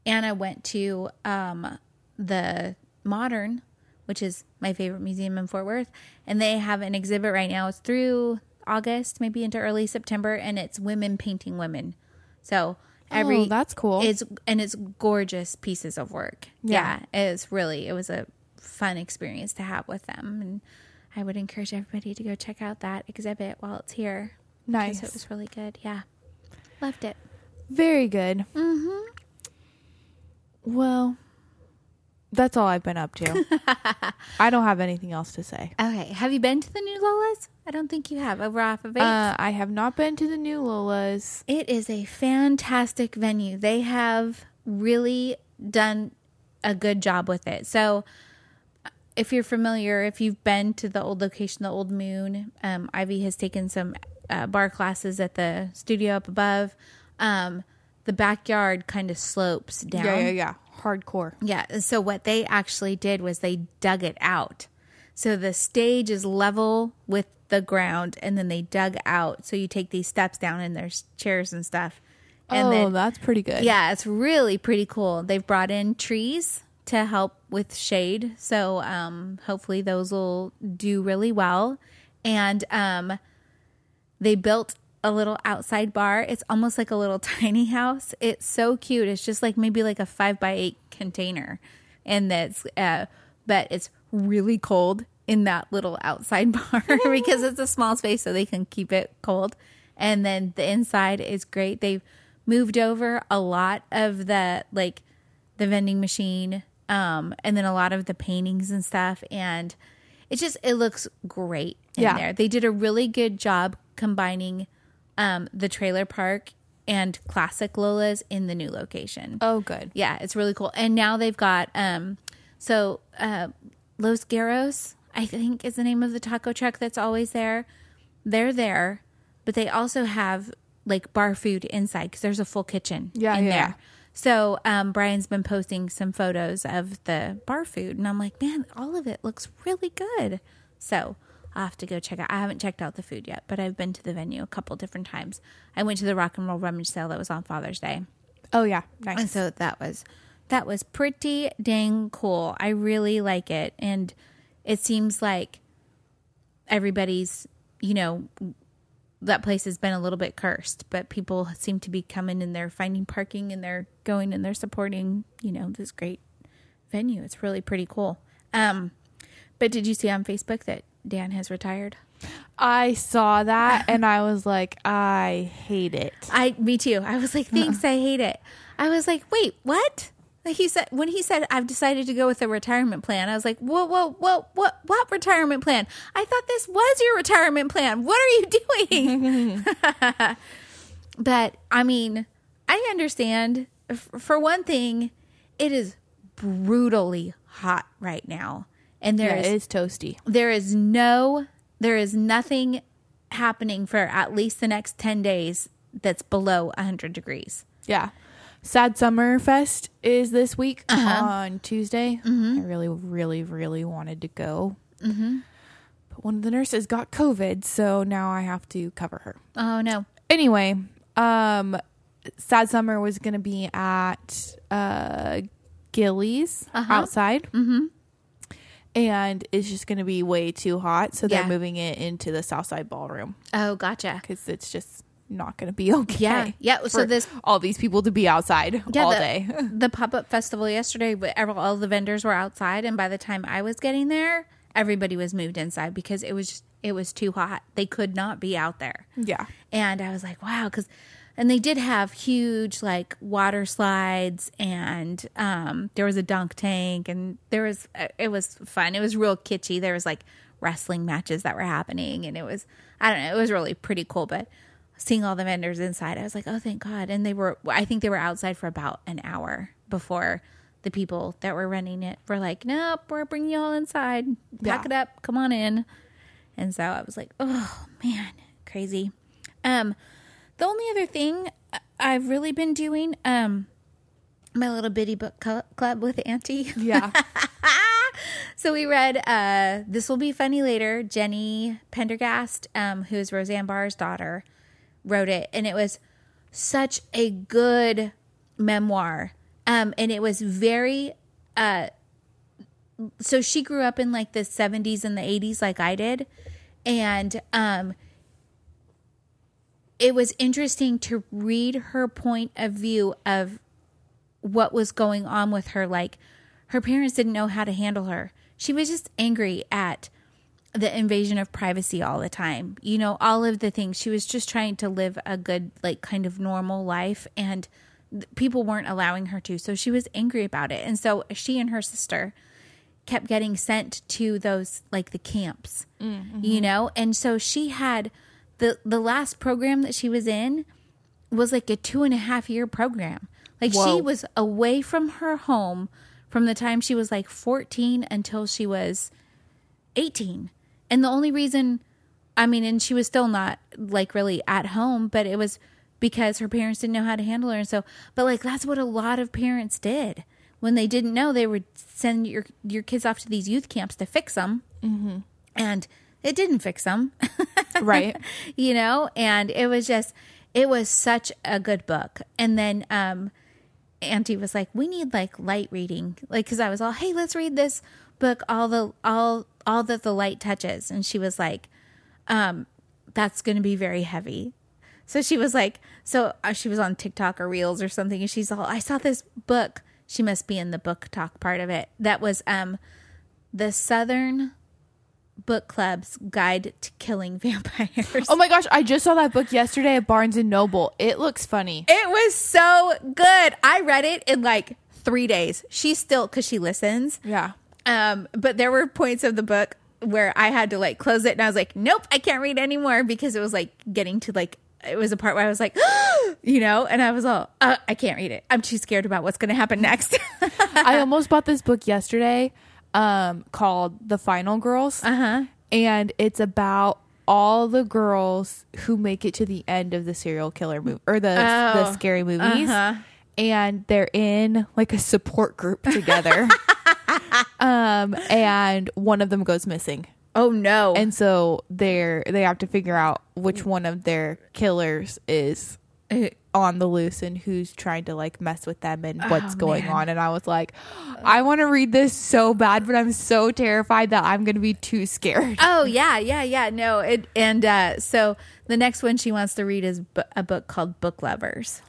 Anna went to um the modern, which is my favorite museum in Fort Worth, and they have an exhibit right now. It's through August, maybe into early September, and it's women painting women. So every Oh, that's cool. It's and it's gorgeous pieces of work. Yeah. Yeah. it's really it was a fun experience to have with them, and I would encourage everybody to go check out that exhibit while it's here. Nice. it was really good. Yeah, loved it. Very good. Mm-hmm. Well, that's all I've been up to. I don't have anything else to say. Okay, have you been to the new Lola's? I don't think you have. Over off of eight. Uh, I have not been to the new Lola's. It is a fantastic venue. They have really done a good job with it. So, if you're familiar, if you've been to the old location, the Old Moon, um, Ivy has taken some uh, bar classes at the studio up above. Um, the backyard kind of slopes down. Yeah, yeah, yeah. Hardcore. Yeah. So what they actually did was they dug it out. So the stage is level with the ground, and then they dug out. So you take these steps down, and there's chairs and stuff. And oh, then, that's pretty good. yeah, it's really pretty cool. They've brought in trees to help with shade. So um, hopefully those will do really well. And um, they built a little outside bar. It's almost like a little tiny house. It's so cute. It's just like maybe like a five by eight container, and that's uh, but it's really cold in that little outside bar because it's a small space, so they can keep it cold. And then the inside is great. They've moved over a lot of the like the vending machine, um, and then a lot of the paintings and stuff, and it just it looks great in Yeah. there. They did a really good job combining um, the trailer park and classic Lola's in the new location. Oh, good. Yeah, it's really cool. And now they've got um so uh Los Garros, I think is the name of the taco truck that's always there. They're there, but they also have like bar food inside because there's a full kitchen Yeah, in yeah. there. So um, Brian's been posting some photos of the bar food, and I'm like, man, all of it looks really good. So I'll have to go check out. I haven't checked out the food yet, but I've been to the venue a couple different times. I went to the rock and roll rummage sale that was on Father's Day. Oh, yeah. And so that was that was pretty dang cool. I really like it and it seems like everybody's, you know, that place has been a little bit cursed, but people seem to be coming and they're finding parking and they're going and they're supporting, you know, this great venue. It's really pretty cool. Um but did you see on Facebook that Dan has retired? I saw that and I was like, I hate it. I me too. I was like, thanks, uh-uh. I hate it. I was like, wait, what? Like he said when he said I've decided to go with a retirement plan, I was like, whoa, whoa, whoa, what what retirement plan? I thought this was your retirement plan. What are you doing? but I mean, I understand. For one thing, it is brutally hot right now. And Yeah, there is it is toasty. there is no there is nothing happening for at least the next 10 days that's below 100 degrees Yeah. Sad Summer Fest is this week on Tuesday. I really, really, really wanted to go. But one of the nurses got COVID, so now I have to cover her. Oh no. Anyway, um, Sad Summer was going to be at uh, Gilley's Uh-huh. outside. Mm-hmm. And it's just going to be way too hot, so they're Yeah. moving it into the Southside Ballroom Oh, gotcha. because it's just not going to be okay. Yeah. Yeah, so for this- all these people to be outside all the, day. the pop up festival yesterday, but ev- all the vendors were outside, and by the time I was getting there, everybody was moved inside because it was just, it was too hot. They could not be out there. yeah. And I was like, wow, because, and they did have huge like water slides, and um, there was a dunk tank, and there was, uh, it was fun. It was real kitschy. There was like wrestling matches that were happening, and it was, I don't know, it was really pretty cool. But seeing all the vendors inside, I was like, oh, thank God. And they were, I think they were outside for about an hour before the people that were running it were like, nope, we're bringing you all inside. Pack Yeah. it up. Come on in. And so I was like, oh man, crazy. Um, the only other thing I've really been doing, um, my little bitty book club with Auntie. Yeah. So we read uh, This Will Be Funny Later. Jenny Pendergast, um, who is Roseanne Barr's daughter, wrote it. And it was such a good memoir. Um, and it was very. Uh, so she grew up in like the 70s and the 80s, like I did. And um, it was interesting to read her point of view of what was going on with her. Like, her parents didn't know how to handle her. She was just angry at the invasion of privacy all the time. You know, all of the things. She was just trying to live a good, like, kind of normal life, and people weren't allowing her to. So she was angry about it. And so she and her sister kept getting sent to those, like, the camps, mm, you mm-hmm. know? And so she had the, the last program that she was in was like a two and a half year program. Like Whoa. she was away from her home from the time she was like 14 until she was 18. And the only reason, I mean, and she was still not like really at home, but it was because her parents didn't know how to handle her. And so, but like that's what a lot of parents did when they didn't know they would send your your kids off to these youth camps to fix them, mm-hmm. and it didn't fix them. right. you know and it was just it was such a good book. And then um auntie was like we need like light reading. Like because i was all hey let's read this book all the all all that the light touches. And she was like um that's going to be very heavy. So she was like so uh, she was on tiktok or reels or something and she's all i saw this book. She must be in the BookTok part of it. That was um the southern book club's guide to killing vampires Oh my gosh, I just saw that book yesterday at Barnes and Noble. It looks funny. It was so good. I read it in like three days. She still because she listens. Yeah. Um, but there were points of the book where I had to like close it, and I was like, "Nope, I can't read anymore," because it was like getting to like it was a part where I was like, you know, and I was all, uh, "I can't read it. I'm too scared about what's going to happen next." I almost bought this book yesterday um called The Final Girls. uh-huh. And it's about all the girls who make it to the end of the serial killer movie or the the Oh, scary movies. uh-huh. And they're in like a support group together. um and one of them goes missing. Oh no! And so they're they have to figure out which one of their killers is on the loose and who's trying to like mess with them and what's Oh, going man. on. And I was like, I want to read this so bad, but I'm so terrified that I'm going to be too scared. Oh yeah, yeah, yeah. No, it and uh, so the next one she wants to read is bu- a book called Book Lovers.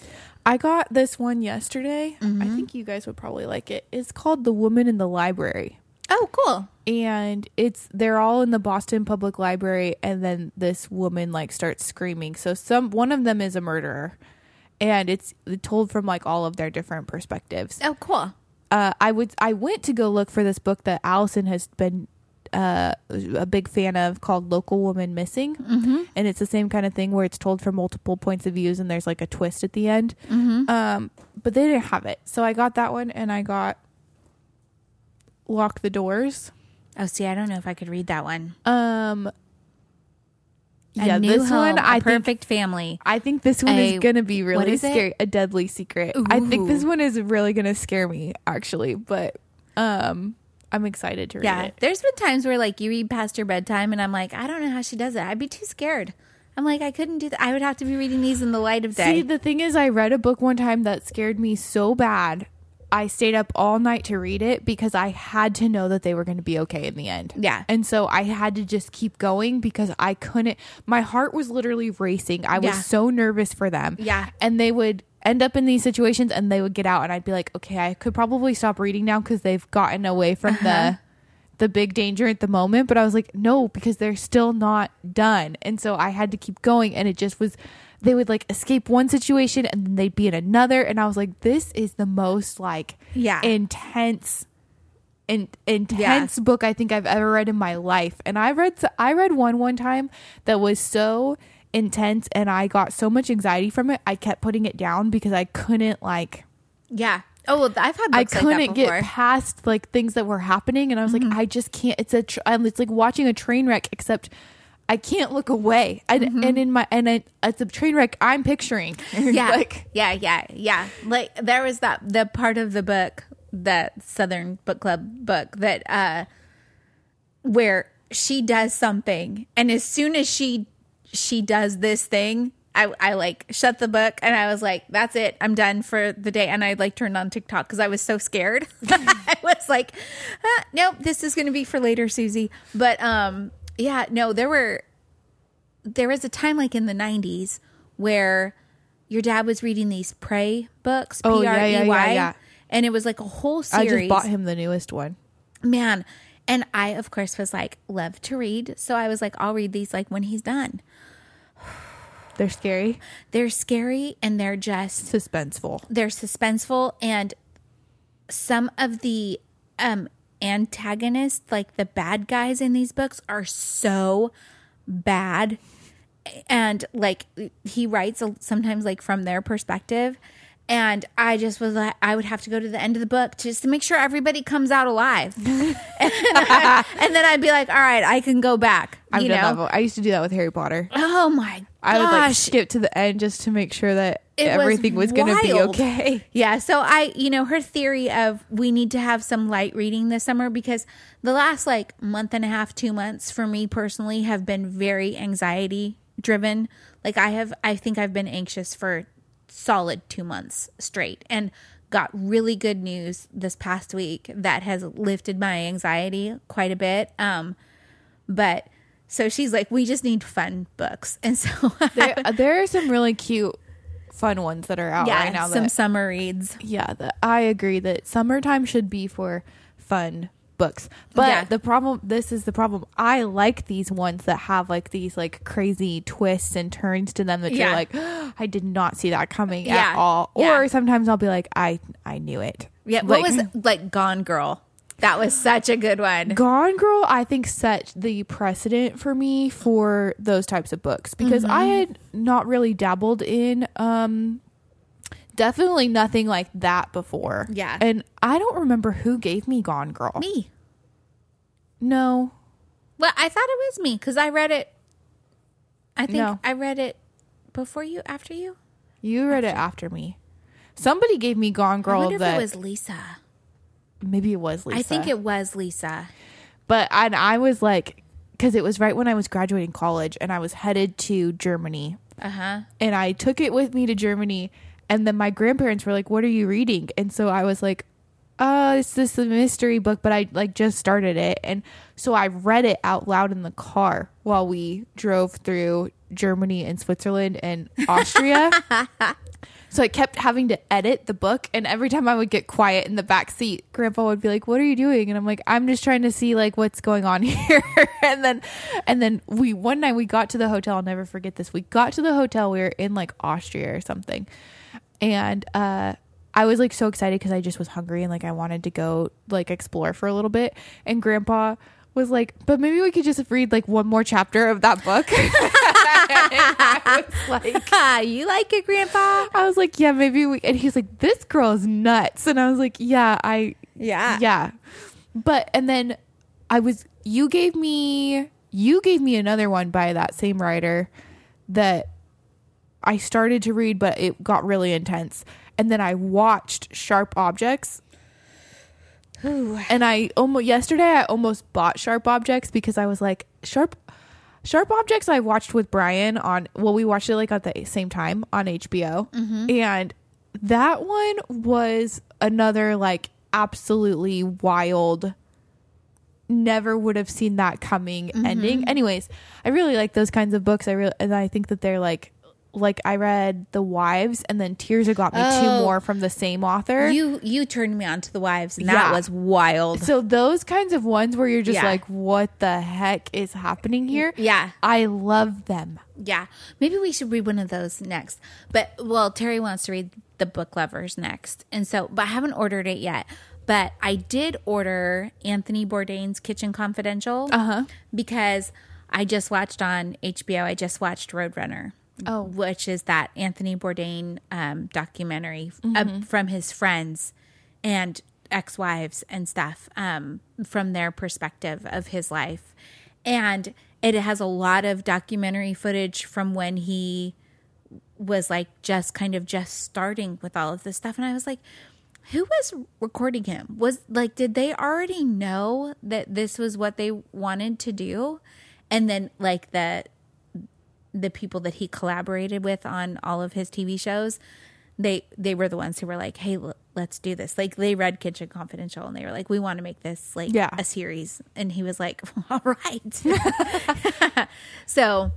I got this one yesterday. Mm-hmm. I think you guys would probably like it. It's called The Woman in the Library. Oh, cool. and it's they're all in the Boston Public Library and then this woman like starts screaming. So some one of them is a murderer and it's told from like all of their different perspectives. Oh, cool. Uh I would I went to go look for this book that Allison has been uh, a big fan of called Local Woman Missing. Mm-hmm. And it's the same kind of thing where it's told from multiple points of views and there's like a twist at the end. Mm-hmm. Um, but they didn't have it. So I got that one and I got Lock the Doors. Oh, see, I don't know if I could read that one. Um, A yeah, this home, one I think perfect family. I think this one A- is gonna be what really is it? scary. A deadly secret. I think this Ooh. one is really gonna scare me actually, but um, I'm excited to read Yeah. it. There's been times where like you read past your bedtime and I'm like, I don't know how she does it. I'd be too scared. I'm like, I couldn't do that. I would have to be reading these in the light of day. See, the thing is, I read a book one time that scared me so bad. I stayed up all night to read it because I had to know that they were going to be okay in the end. Yeah. And so I had to just keep going because I couldn't, my heart was literally racing. I was Yeah. so nervous for them. Yeah. And they would end up in these situations and they would get out and I'd be like, okay, I could probably stop reading now because they've gotten away from the uh-huh. the big danger at the moment but i was like no because they're still not done and so i had to keep going and it just was they would like escape one situation and then they'd be in another and i was like this is the most like Yeah. intense in, intense book i think i've ever read in my life and i read i read one one time that was so intense and i got so much anxiety from it i kept putting it down because i couldn't like yeah. Oh, well, I've had I like couldn't that before. get past like things that were happening, and I was like, Mm-hmm. I just can't. It's a, tr- it's like watching a train wreck, except I can't look away. And, Mm-hmm. and in my and I, it's a train wreck I'm picturing. yeah. like yeah, yeah, yeah. Like there was that the part of the book, that Southern Book Club book that uh where she does something and as soon as she she does this thing I, I like shut the book and I was like, that's it. I'm done for the day. And I like turned on TikTok because I was so scared. I was like, ah, nope, this is going to be for later, Susie. But um, yeah, no, there were, there was a time like in the 90s where your dad was reading these Prey books, P Oh, R yeah, E yeah, yeah, yeah. And it was like a whole series. I just bought him the newest one. man and i of course was like love to read so i was like i'll read these like when he's done They're scary, they're scary and they're just suspenseful. they're suspenseful and some of the um antagonists like the bad guys in these books are so bad. And like he writes sometimes like from their perspective. And i just was like i would have to go to the end of the book just to make sure everybody comes out alive. And, I- and then i'd be like all right i can go back I've you know? I used to do that with Harry Potter. oh my gosh I would like skip to the end just to make sure that It everything was, going to be okay. Yeah, so I, you know, her theory of we need to have some light reading this summer because the last like month and a half, two months for me personally have been very anxiety driven. Like I have, I think I've been anxious for solid two months straight and got really good news this past week that has lifted my anxiety quite a bit. Um, but so she's like, we just need fun books. And so, There, there are some really cute, fun ones that are out yeah, right now. some that, summer reads. yeah, that I agree that summertime should be for fun books. But Yeah. the problem, this is the problem. I like these ones that have like these like crazy twists and turns to them that Yeah. you're like, I did not see that coming Yeah. at all. Or sometimes I'll be like, I I knew it. Yeah, what was like Gone Girl? That was such a good one. Gone Girl, I think, set the precedent for me for those types of books because I Mm-hmm. had not really dabbled in um definitely nothing like that before. Yeah. And I don't remember who gave me Gone Girl. Me. No. Well, I thought it was me because I read it. I think No. I read it before you, after you. You read it after me. Somebody gave me Gone I Girl wonder if it was Lisa. Maybe it was Lisa. I think it was Lisa. But and I was like cuz it was right when I was graduating college and I was headed to Germany Uh huh. and I took it with me to Germany. And then my grandparents were like, "What are you reading?" And so I was like, "Uh, it's this a mystery book, but I like just started it." And so I read it out loud in the car while we drove through Germany and Switzerland and Austria. So I kept having to edit the book, and every time I would get quiet in the back seat, Grandpa would be like, "What are you doing?" And I'm like, "I'm just trying to see like what's going on here." and then, and then we one night we got to the hotel. I'll never forget this. We got to the hotel. We were in like Austria or something, and uh, I was like so excited because I just was hungry and like I wanted to go like explore for a little bit. And Grandpa was like, "But maybe we could just read like one more chapter of that book." I was like. Ah, you like it, Grandpa? I was like, yeah, maybe we. And he's like, this girl is nuts. And I was like, yeah, I, Yeah. yeah. But and then I was, you gave me, you gave me another one by that same writer that I started to read, but it got really intense. And then I watched Sharp Objects. and I almost yesterday I almost bought Sharp Objects because I was like Sharp Sharp Objects I watched with Brian on well we watched it like at the same time on HBO mm-hmm. and that one was another like absolutely wild never would have seen that coming mm-hmm. ending. Anyways i really like those kinds of books. I really and i think that they're like like i read the wives and then tears have got me two Oh. more from the same author You you turned me on to the wives, and Yeah. that was wild. so those kinds of ones where you're just Yeah. like what the heck is happening here Yeah. i love them Yeah, maybe we should read one of those next. But well, Terry wants to read the Book Lovers next, and so but I haven't ordered it yet. But I did order Anthony Bourdain's Kitchen Confidential Uh-huh. because I just watched on HBO. I just watched Roadrunner. Oh. which is that Anthony Bourdain um, documentary Mm-hmm. uh, from his friends and ex-wives and stuff um, from their perspective of his life, and it has a lot of documentary footage from when he was like just kind of just starting with all of this stuff and i was like who was recording him was like did they already know that this was what they wanted to do and then like the the people that he collaborated with on all of his tv shows they they were the ones who were like hey l- let's do this like they read kitchen confidential and they were like we want to make this like Yeah. a series and he was like all right so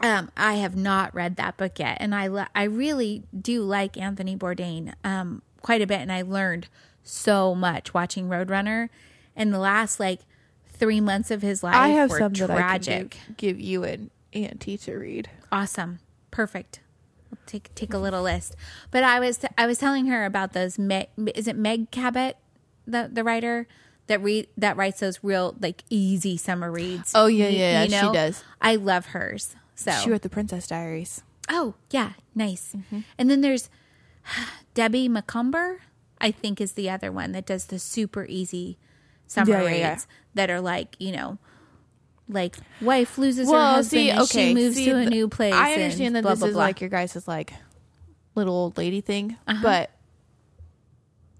um, I have not read that book yet, and I I really do like Anthony Bourdain um, quite a bit, and I learned so much watching Roadrunner. And the last like three months of his life i have were some that tragic. i can give, give you and auntie to read Awesome, perfect. We'll take take a little list. But I was I was telling her about those. Meg, is it Meg Cabot, the the writer that read that writes those real like easy summer reads? Oh, yeah, You- yeah, you yeah, she does. I love hers. So she wrote the princess diaries Oh, yeah, nice. Mm-hmm. And then there's Debbie Macomber, I think is the other one that does the super easy summer Yeah, yeah, reads yeah. that are like, you know, like wife loses her well, husband see, and okay, she moves see, to a new place. I and understand that blah, this blah, is blah. like your guys' like little old lady thing, Uh-huh. but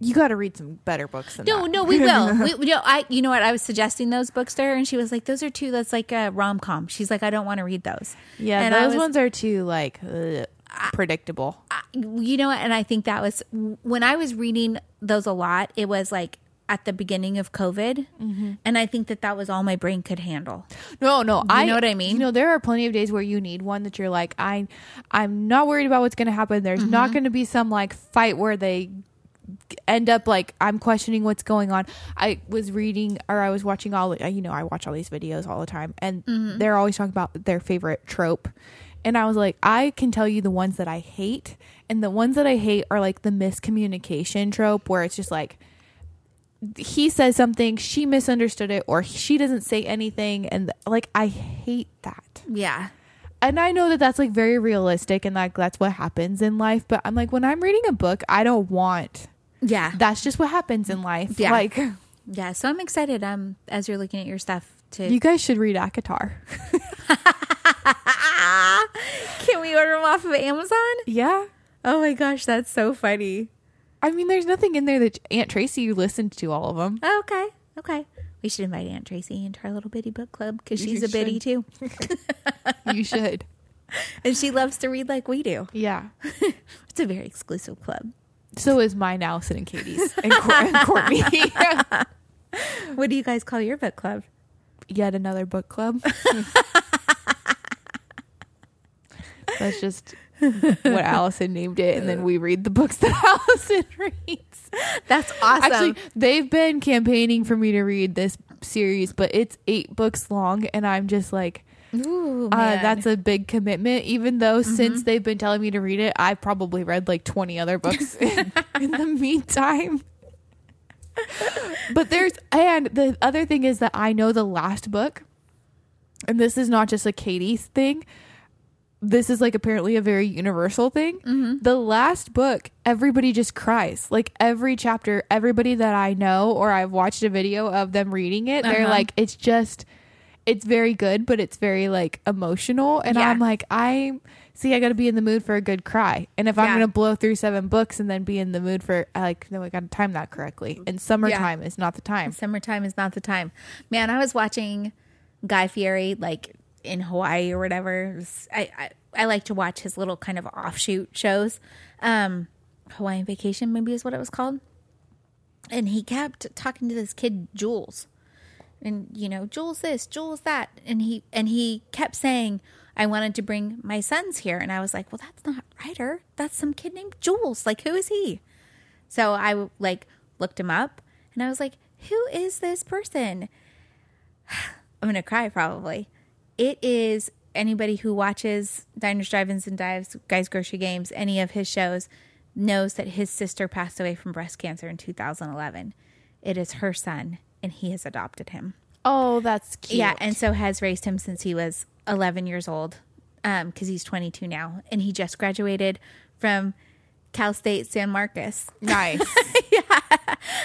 you got to read some better books than No, that. no, we will. we, we- no, I. You know what? I was suggesting those books to her, and she was like, "Those are two. That's like a rom com." She's like, "I don't want to read those." Yeah, And those was- ones are too like ugh, predictable. you know what and i think that was when i was reading those a lot it was like at the beginning of covid Mm-hmm. and i think that that was all my brain could handle No, no, I know what I mean? You know, there are plenty of days where you need one that you're like, I, I'm not worried about what's going to happen. There's Mm-hmm. not going to be some like fight where they end up like I'm questioning what's going on. I was reading or I was watching all you know I watch all these videos all the time and Mm-hmm. they're always talking about their favorite trope. And I was like, I can tell you the ones that I hate, and the ones that I hate are like the miscommunication trope, where it's just like he says something, she misunderstood it, or she doesn't say anything, and like I hate that. yeah And I know that that's like very realistic, and like that's what happens in life. But I'm like, when I'm reading a book, I don't want yeah that's just what happens in life. Yeah. Like, yeah so i'm excited um as you're looking at your stuff to you guys should read Akatar. can we order them off of amazon Yeah. oh my gosh that's so funny I mean, there's nothing in there that Aunt Tracy listened to all of them. oh, okay okay we should invite aunt tracy into our little bitty book club because she's You a biddy too You should. and she loves to read like we do Yeah. it's a very exclusive club So is mine, Allison, and Katie's, and, Cour- and Courtney. what do you guys call your book club Yet another book club. That's just what Allison named it, and then we read the books that Allison reads. that's awesome Actually, they've been campaigning for me to read this series, but it's eight books long, and I'm just like, Ooh, uh, that's a big commitment. Even though since they've been telling me to read it, I've probably read like 20 other books in, in the meantime. but there's, and the other thing is that I know the last book, and this is not just a Katie's thing. This is like apparently a very universal thing. The last book, everybody just cries. Like every chapter, everybody that I know or I've watched a video of them reading it, they're Uh-huh. like, it's just, it's very good, but it's very like emotional. And Yeah. I'm like, I'm see, I got to be in the mood for a good cry. And if I'm going to blow through seven books and then be in the mood for, like, no, I got to time that correctly. And summertime is not the time. Summertime is not the time. Man, I was watching Guy Fieri like in Hawaii or whatever. I, I I like to watch his little kind of offshoot shows. Um, Hawaiian Vacation maybe is what it was called. And he kept talking to this kid Jules. And you know, Jules this, Jules that. And he and he kept saying, I wanted to bring my sons here. And I was like, Well, that's not Ryder. That's some kid named Jules. Like, who is he? So I like looked him up and I was like, who is this person? I'm going to cry probably. It is anybody who watches Diners, Drive-Ins, and Dives, Guy's Grocery Games, any of his shows, knows that his sister passed away from breast cancer in 2011. It is her son, and he has adopted him. Oh, that's cute. Yeah, and so has raised him since he was 11 years old, because he's 22 now, and he just graduated from Cal State San Marcos nice. Yeah,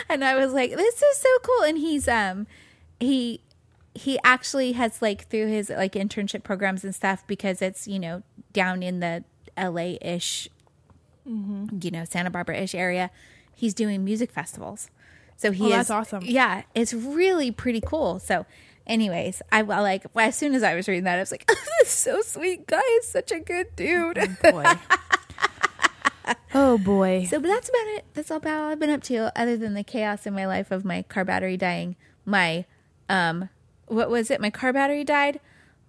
and I was like, "This is so cool." And he's um he he actually has like through his like internship programs and stuff because it's you know down in the L.A. ish, you know Santa Barbara ish area. He's doing music festivals, so he Oh, is that's awesome. Yeah, it's really pretty cool. So. Anyways, I well, like well, as soon as I was reading that, I was like, "This is so sweet, guy is such a good dude." Oh, boy. oh, boy. So, but that's about it. That's all about all I've been up to, other than the chaos in my life of my car battery dying. My, um, what was it? My car battery died.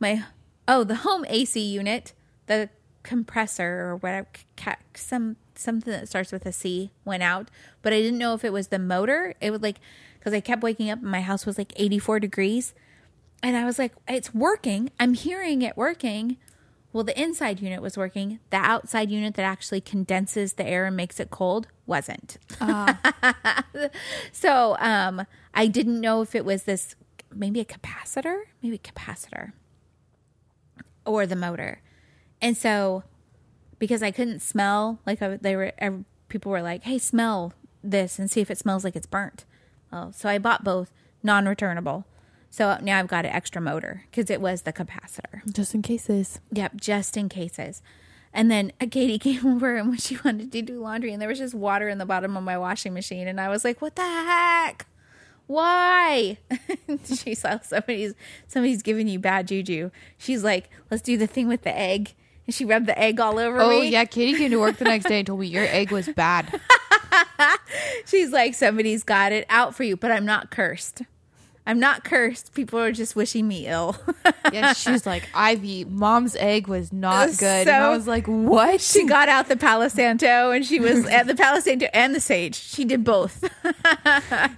My, oh, the home AC unit, the compressor or whatever, some something that starts with a C went out, but I didn't know if it was the motor. It was like because I kept waking up and my house was like 84 degrees, and I was like, it's working. I'm hearing it working. Well, the inside unit was working. The outside unit that actually condenses the air and makes it cold wasn't. so um, I didn't know if it was this maybe a capacitor, maybe a capacitor, or the motor. And so because I couldn't smell, like I, they were, people were like, "Hey, smell this and see if it smells like it's burnt." Oh, so I bought both non-returnable. So now I've got an extra motor because it was the capacitor. Just in cases. Yep, just in cases. And then Katie came over and when she wanted to do laundry, and there was just water in the bottom of my washing machine, and I was like, "What the heck? Why?" she saw somebody's somebody's giving you bad juju. She's like, "Let's do the thing with the egg," and she rubbed the egg all over Oh, me. yeah. Katie came to work the next day and told me your egg was bad. She's like, "Somebody's got it out for you," but I'm not cursed. I'm not cursed. People are just wishing me ill. Yeah, she's like, Ivy, mom's egg was not was good. and I was like, what? she got out the Palo Santo and she was at the Palo Santo and the sage. She did both.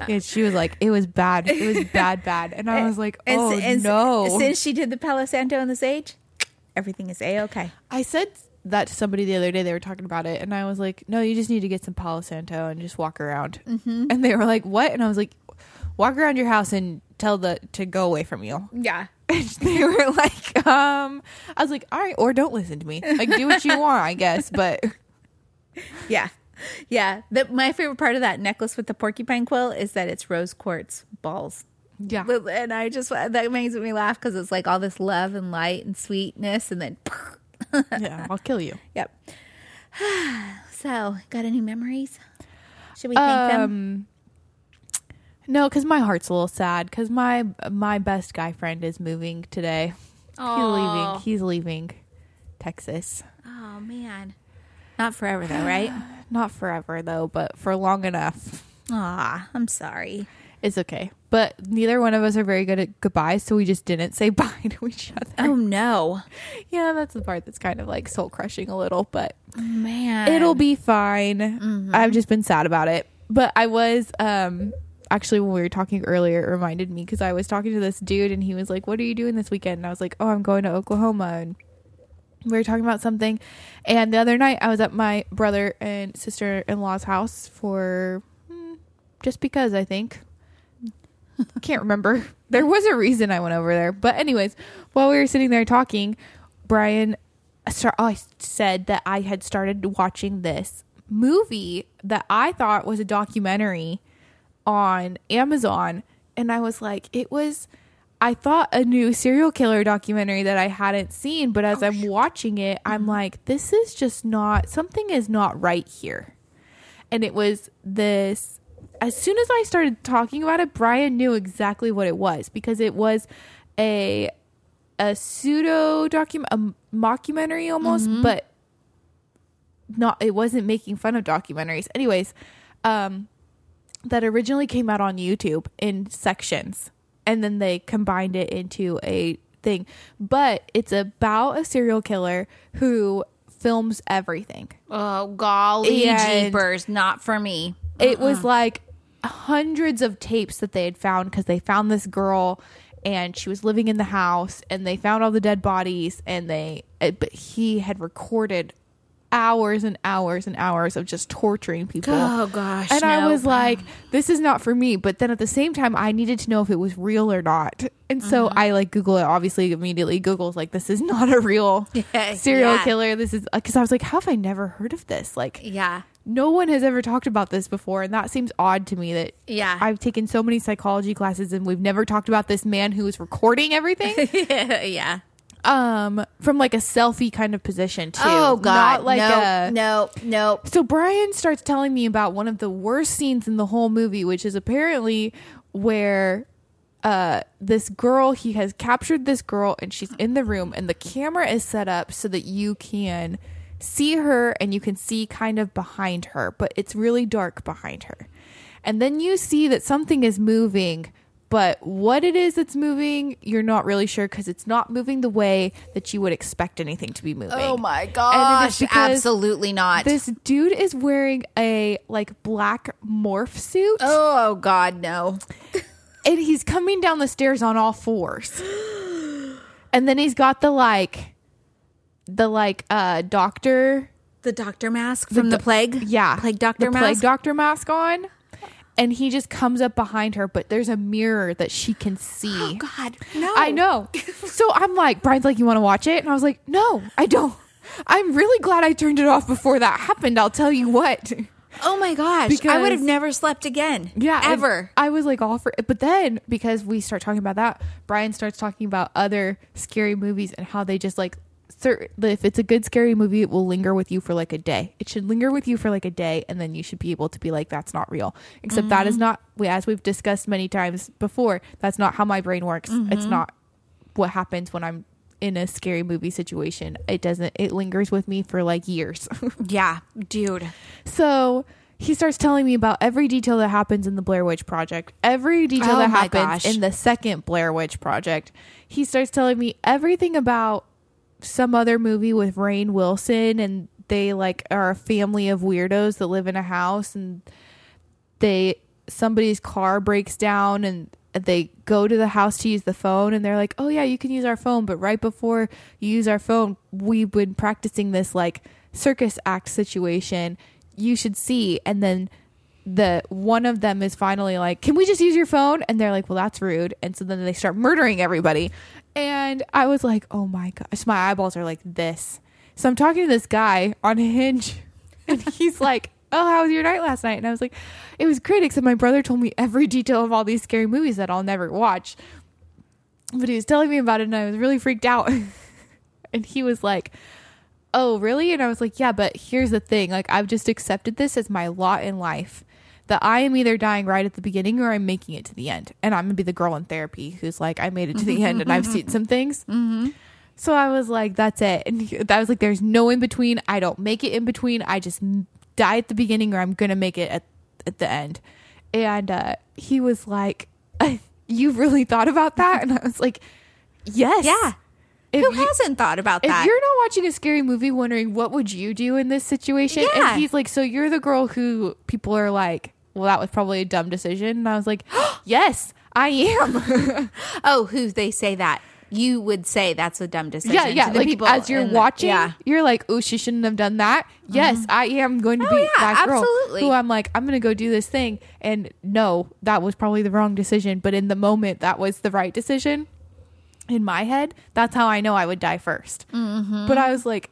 And she was like, it was bad. It was bad, bad. And I was like, And oh, si- and no. Since she did the Palo Santo and the sage, everything is a okay. I said that to somebody the other day. They were talking about it. And I was like, no, you just need to get some Palo Santo and just walk around. Mm-hmm. And they were like, what? And I was like, walk around your house and tell the to go away from you. Yeah. And they were like, um, I was like, all right, or don't listen to me. Like, do what you want, I guess. But Yeah. Yeah. The, my favorite part of that necklace with the porcupine quill is that it's rose quartz balls. yeah. And I just, that makes me laugh because it's like all this love and light and sweetness. And then, yeah, I'll kill you. yep. So, got any memories? Should we thank them? No, because my heart's a little sad. Because my my best guy friend is moving today. He's leaving. He's leaving Texas. Oh, man. Not forever, though, right? Not forever though, but for long enough. Ah, I'm sorry. It's okay. But neither one of us are very good at goodbyes, so we just didn't say bye to each other. Oh, no. Yeah, that's the part that's kind of like soul crushing a little, but Man. it'll be fine. I've just been sad about it. But I was um actually when we were talking earlier it reminded me because I was talking to this dude and he was like, "What are you doing this weekend?" And I was like, "Oh, I'm going to Oklahoma." And we were talking about something. And the other night I was at my brother and sister-in-law's house for hmm, just because I think I can't remember. There was a reason I went over there. But anyways, while we were sitting there talking, Brian start, oh, I said that I had started watching this movie that I thought was a documentary on Amazon and I was like it was I thought a new serial killer documentary that I hadn't seen, but as I'm watching it, I'm like, this is just not something is not right here. And it was this as soon as I started talking about it, Brian knew exactly what it was because it was a a pseudo document a mockumentary almost, but not it wasn't making fun of documentaries. Anyways, um that originally came out on YouTube in sections and then they combined it into a thing. But it's about a serial killer who films everything. Oh golly And- jeepers, not for me. It was like hundreds of tapes that they had found because they found this girl and she was living in the house and they found all the dead bodies and they uh, but he had recorded hours and hours and hours of just torturing people. Oh gosh. And I no. was like, this is not for me. But then at the same time, I needed to know if it was real or not. And so Mm-hmm. I like Google it, obviously, immediately. Google's like, this is not a real serial Yeah. killer. This is because I was like, how have I never heard of this? Like, Yeah. no one has ever talked about this before. And that seems odd to me that Yeah. I've taken so many psychology classes and we've never talked about this man who is recording everything yeah. Um, from like a selfie kind of position, too. Oh god. Not like no, a. no, no. So Brian starts telling me about one of the worst scenes in the whole movie, which is apparently where uh this girl he has captured this girl and she's in the room and the camera is set up so that you can see her and you can see kind of behind her, but it's really dark behind her. And then you see that something is moving, but what it is that's moving, you're not really sure because it's not moving the way that you would expect anything to be moving. Oh my And gosh. because Absolutely not. this dude is wearing a like black morph suit oh god, no. and he's coming down the stairs on all fours. And then he's got the like the like uh doctor The doctor mask from the, do- plague? yeah Plague doctor the mask? plague doctor mask on and he just comes up behind her but there's a mirror that she can see Oh god. No. I know. so I'm like, Brian's like, you want to watch it? And I was like, no, I don't. I'm really glad I turned it off before that happened. I'll tell you what. Oh my gosh. I would have never slept again. Yeah. Ever. I was like all for it. But then because we start talking about that, Brian starts talking about other scary movies and how they just like certain if it's a good scary movie, it will linger with you for like a day. It should linger with you for like a day and then you should be able to be like, that's not real. Except that is mm-hmm. not as we've discussed many times before, that's not how my brain works. It's mm-hmm. not what happens when I'm in a scary movie situation. It doesn't it lingers with me for like years. Yeah, dude. So he starts telling me about every detail that happens in the Blair Witch Project, every detail Oh that happens gosh. in the second Blair Witch Project. He starts telling me everything about some other movie with Rainn Wilson, and they like are a family of weirdos that live in a house, and they somebody's car breaks down and they go to the house to use the phone and they're like oh yeah you can use our phone. But right before you use our phone we've been practicing this like circus act situation. You should see. And then the one of them is finally like can we just use your phone? And they're like well that's rude. And so then they start murdering everybody. And i was like oh my gosh. My eyeballs are like this. So i'm talking to this guy on hinge and he's like oh how was your night last night? And i was like it was great except my brother told me every detail of all these scary movies that i'll never watch. But he was telling me about it and i was really freaked out. And he was like oh really? And i was like yeah but here's the thing. Like i've just accepted this as my lot in life that i am either dying right at the beginning or i'm making it to the end. And i'm gonna be the girl in therapy who's like i made it to the end and i've seen some things. So i was like that's it. And that was like there's no in between. I don't make it in between. I just die at the beginning or i'm gonna make it at, at the end. And uh, he was like you really thought about that? And i was like yes. Yeah. If Who you- hasn't thought about if that? you're not watching a scary movie wondering what would you do in this situation? Yeah. and he's like so you're the girl who people are like well that was probably a dumb decision and i was like yes i am oh, who they say that? You would say that's a dumb decision. yeah yeah to the like people as you're the- watching yeah. you're like oh she shouldn't have done that yes i am going to Oh, be yeah, that girl absolutely. who i'm like i'm gonna go do this thing and no that was probably the wrong decision but in the moment that was the right decision in my head that's how i know i would die 1st Mm-hmm. but i was like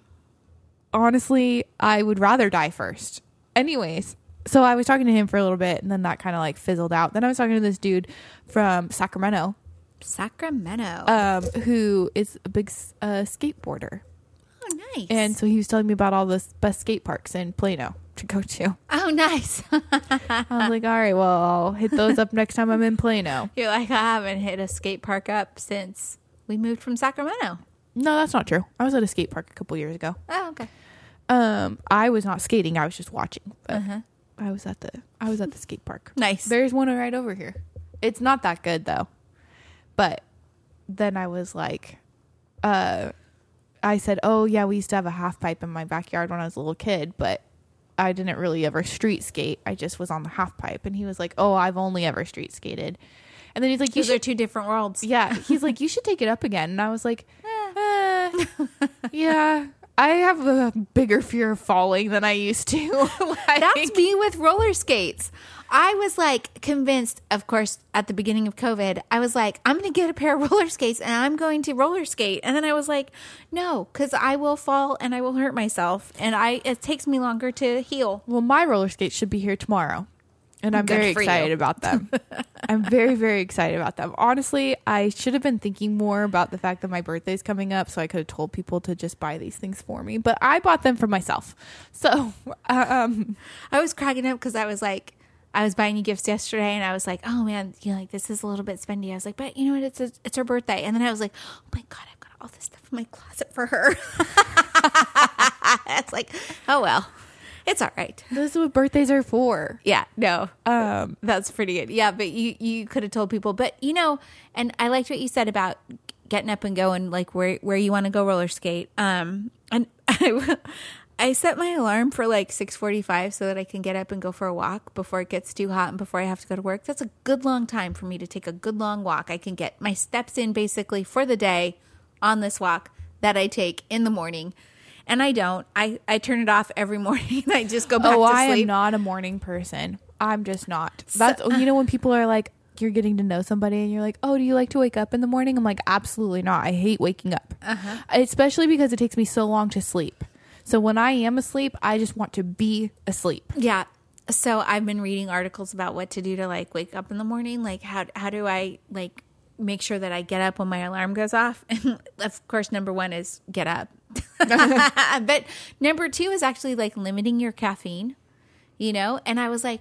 honestly i would rather die first anyways so i was talking to him for a little bit and then that kind of like fizzled out then i was talking to this dude from sacramento Sacramento. um, who is a big uh, skateboarder, oh, nice. and so he was telling me about all the best skate parks in Plano to go to. oh, nice. I was like, all right, well, I'll hit those up next time I'm in Plano. You're like, I haven't hit a skate park up since we moved from Sacramento. No, that's not true. I was at a skate park a couple years ago. Oh, okay. Um, I was not skating; I was just watching. But Uh-huh. I was at the I was at the skate park. Nice. There's one right over here. It's not that good though. But then I was like, uh, I said, "Oh yeah, we used to have a half pipe in my backyard when I was a little kid, but I didn't really ever street skate. I just was on the half pipe." And he was like, "Oh, I've only ever street skated." And then he's like, "You These are two different worlds. Yeah, he's like, "You should take it up again." And I was like, eh, "Yeah." I have a bigger fear of falling than I used to. Like- That's me with roller skates. I was like convinced, of course, at the beginning of COVID, I was like, I'm going to get a pair of roller skates and I'm going to roller skate. And then I was like, no, because I will fall and I will hurt myself. And I it takes me longer to heal. Well, my roller skates should be here tomorrow. And I'm Good very for you. excited about them. I'm very, very excited about them. Honestly, I should have been thinking more about the fact that my birthday's coming up, so I could have told people to just buy these things for me. But I bought them for myself. So, um, I was cracking up because I was like, I was buying you gifts yesterday, and I was like, "Oh man, you know, like this is a little bit spendy." I was like, "But you know what? It's a, it's her birthday," and then I was like, "Oh my god, I've got all this stuff in my closet for her." it's like, oh well, it's all right. this is what birthdays are for. Yeah, no, Um, that's pretty good. Yeah, but you you could have told people, but you know, and I liked what you said about getting up and going, like where where you want to go roller skate. Um, and I I set my alarm for like six forty five so that I can get up and go for a walk before it gets too hot and before I have to go to work. That's a good long time for me to take a good long walk. I can get my steps in basically for the day on this walk that I take in the morning. And I don't. I, I turn it off every morning I just go back to sleep. oh, I am not a morning person. I'm just not. That's you know when people are like, you're getting to know somebody and you're like, oh, do you like to wake up in the morning? I'm like, absolutely not. I hate waking up, Uh-huh. especially because it takes me so long to sleep. So when I am asleep, I just want to be asleep. Yeah. So I've been reading articles about what to do to like wake up in the morning. Like how how do I like make sure that I get up when my alarm goes off? And of course, number one is get up. but number two is actually like limiting your caffeine. You know, and I was like,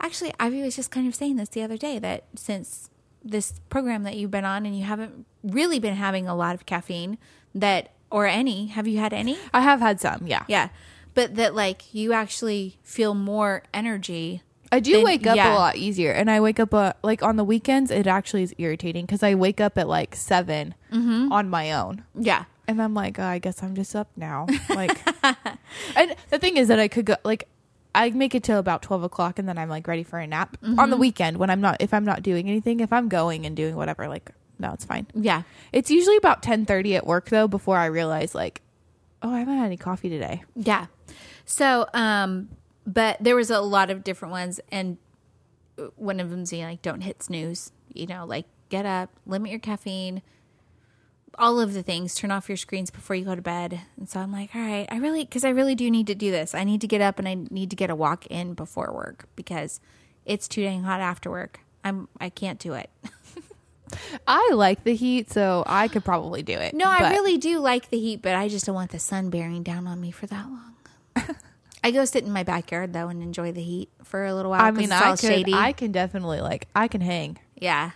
actually, Ivy was just kind of saying this the other day that since this program that you've been on and you haven't really been having a lot of caffeine that or any have you had any I have had some, yeah. yeah. But that like you actually feel more energy. I do Then- wake up yeah. a lot easier, and I wake up uh, like on the weekends. It actually is irritating because I wake up at like 7 Mm-hmm. on my own, Yeah. And I'm like, oh, I guess I'm just up now. Like, and the thing is that I could go like I make it till about twelve o'clock, and then I'm like ready for a nap on Mm-hmm. the weekend when I'm not if I'm not doing anything. If I'm going and doing whatever, like no, it's fine. Yeah. It's usually about ten thirty at work though before I realize like, oh, I haven't had any coffee today. Yeah. So, um, but there was a lot of different ones, and one of them's you know, like don't hit snooze. You know, like get up, limit your caffeine, all of the things. Turn off your screens before you go to bed. And so I'm like, all right, I really because I really do need to do this. I need to get up and I need to get a walk in before work because it's too dang hot after work. I'm I can't do it. I like the heat, so I could probably do it. No, I really do like the heat, but I just don't want the sun bearing down on me for that long. I go sit in my backyard though and enjoy the heat for a little while. I mean, it's all I could, shady. I can definitely like I can hang. yeah,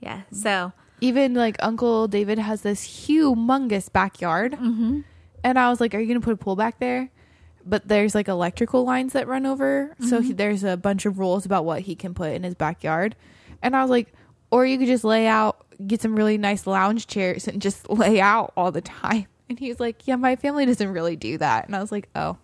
yeah. So Even like Uncle David has this humongous backyard, mm-hmm. and I was like, "Are you gonna put a pool back there?" But there's like electrical lines that run over, so he, there's a bunch of rules about what he can put in his backyard. And I was like, "Or you could just lay out, get some really nice lounge chairs, and just lay out all the time." And he was like, "Yeah, my family doesn't really do that." And I was like, "Oh,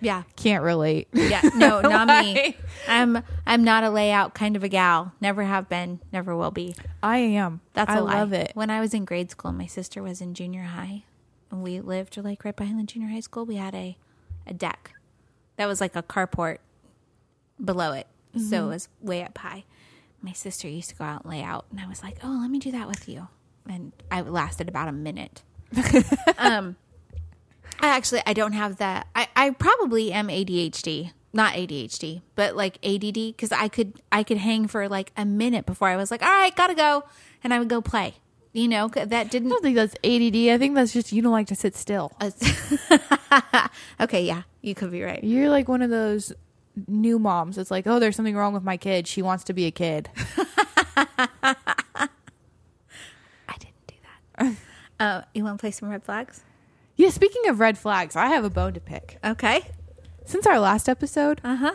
yeah, can't relate." yeah. No, not me. I'm I'm not a layout kind of a gal. Never have been. Never will be. I am. That's I a lie. love it. When I was in grade school, my sister was in junior high, and we lived like right behind the junior high school. We had a a deck that was like a carport below it, so Mm-hmm. it was way up high. My sister used to go out and lay out, and I was like, "Oh, let me do that with you," and I lasted about a minute. um, I actually I don't have that. I I probably am ADHD. not ADHD, but like ADD because I could I could hang for like a minute before I was like, all right, gotta go, and I would go play. You know, that I didn't. don't think that's ADD. I think that's just you don't like to sit still. okay, yeah, you could be right. You're like one of those new moms. It's like, oh, there's something wrong with my kid. She wants to be a kid. I didn't do that. uh, you want to play some red flags? Yeah. Speaking of red flags, I have a bone to pick. Okay. Since our last episode, Uh huh.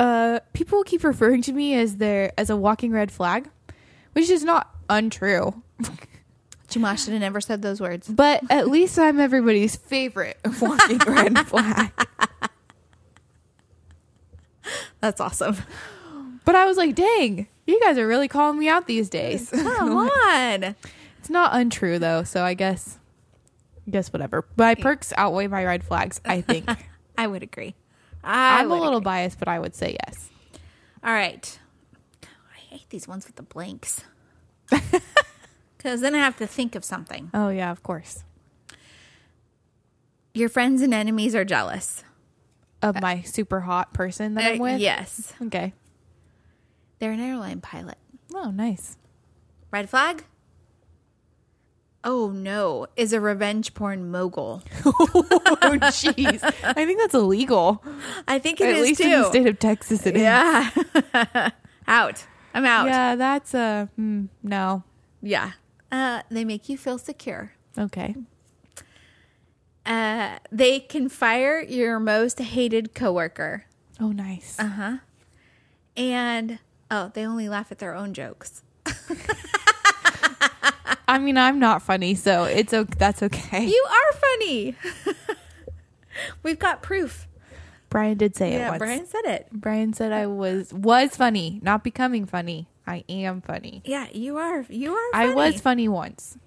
uh, people keep referring to me as their as a walking red flag, which is not untrue. Jumash should have never said those words. But at least I'm everybody's favorite walking red flag. That's awesome. But I was like, dang, you guys are really calling me out these days. Come on. It's not untrue though, so I guess, guess whatever. My perks outweigh my red flags. I think I would agree. I I'm a little agree. biased, but I would say yes. All right. I hate these ones with the blanks. Because then I have to think of something. Oh yeah, of course. Your friends and enemies are jealous. Of my super hot person that I'm Uh, with. yes. Okay. They're an airline pilot. Oh, nice. Red flag? Oh no, is a revenge porn mogul. oh jeez. I think that's illegal. I think it At is least too. in the state of Texas, it is. yeah. out. I'm out. Yeah. That's a mm, no. Yeah, uh, they make you feel secure. Okay. Uh, they can fire your most hated coworker. Oh, nice. Uh huh. And oh, they only laugh at their own jokes. I mean, I'm not funny, so it's okay. That's okay. You are funny. We've got proof. Brian did say it Yeah, once. Brian said it. Brian said I was was funny, not becoming funny. I am funny. Yeah, you are. You are. I was funny once.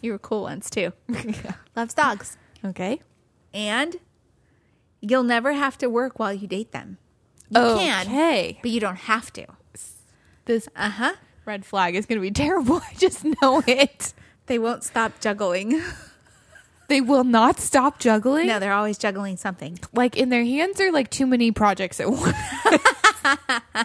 You were cool once too. Loves dogs. Okay. And you'll never have to work while you date them. You can, Okay. but you don't have to. This Uh huh. Red flag is going to be terrible. I just know it. They won't stop juggling. They will not stop juggling. no, they're always juggling something. Like in their hands are like too many projects at once. I'm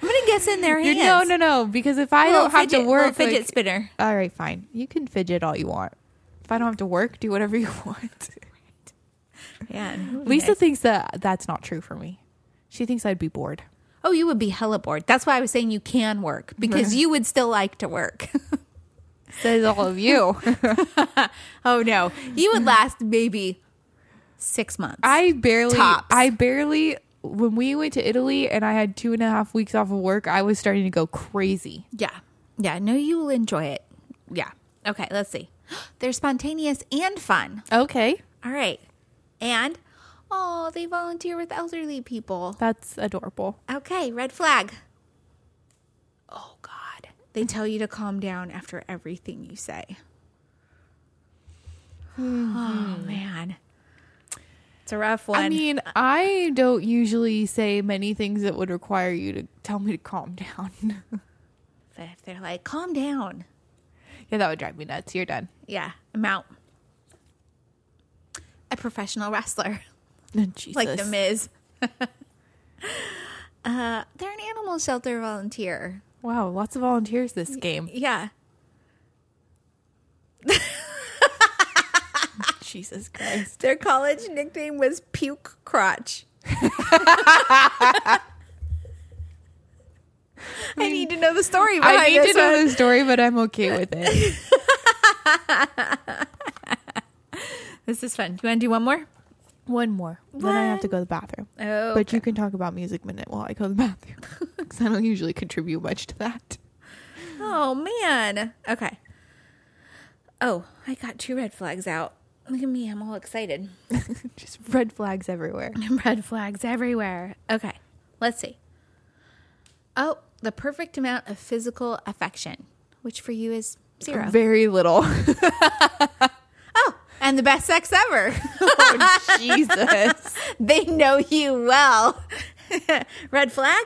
gonna guess in their hands. no, no, no. Because if I don't have fidget, to work, fidget like- spinner. all right, fine. You can fidget all you want. If I don't have to work, do whatever you want. Yeah. Lisa thinks that that's not true for me. She thinks I'd be bored. Oh, you would be hella bored. That's why I was saying you can work because you would still like to work. Says all of you. oh no, you would last maybe six months. I barely, Tops. I barely. When we went to Italy and I had two and a half weeks off of work, I was starting to go crazy. yeah, yeah. No, you will enjoy it. Yeah. Okay. Let's see. They're spontaneous and fun. Okay, All right. And oh, they volunteer with elderly people. that's adorable. Okay, red flag. Oh God. They tell you to calm down after everything you say. Mm-hmm. Oh man. It's a rough one. I mean, I don't usually say many things that would require you to tell me to calm down. But if they're like, calm down. yeah, that would drive me nuts. You're done. Yeah, I'm out. A professional wrestler. Jesus. Like the Miz. uh, they're an animal shelter volunteer. Wow, lots of volunteers this game. Yeah. Jesus Christ. Their college nickname was Puke Crotch. I need to know the story I need to know one. the story, but I'm okay with it. This is fun. Do you want to do one more? One more. Then I have to go to the bathroom. Oh, But you can talk about Music Minute while I go to the bathroom. Because I don't usually contribute much to that. oh man. Okay. Oh, I got two red flags out. Look at me. I'm all excited. Just red flags everywhere. red flags everywhere. Okay. Let's see. Oh, the perfect amount of physical affection, which for you is zero. Very little. And the best sex ever. oh, Jesus. they know you well. Red flag?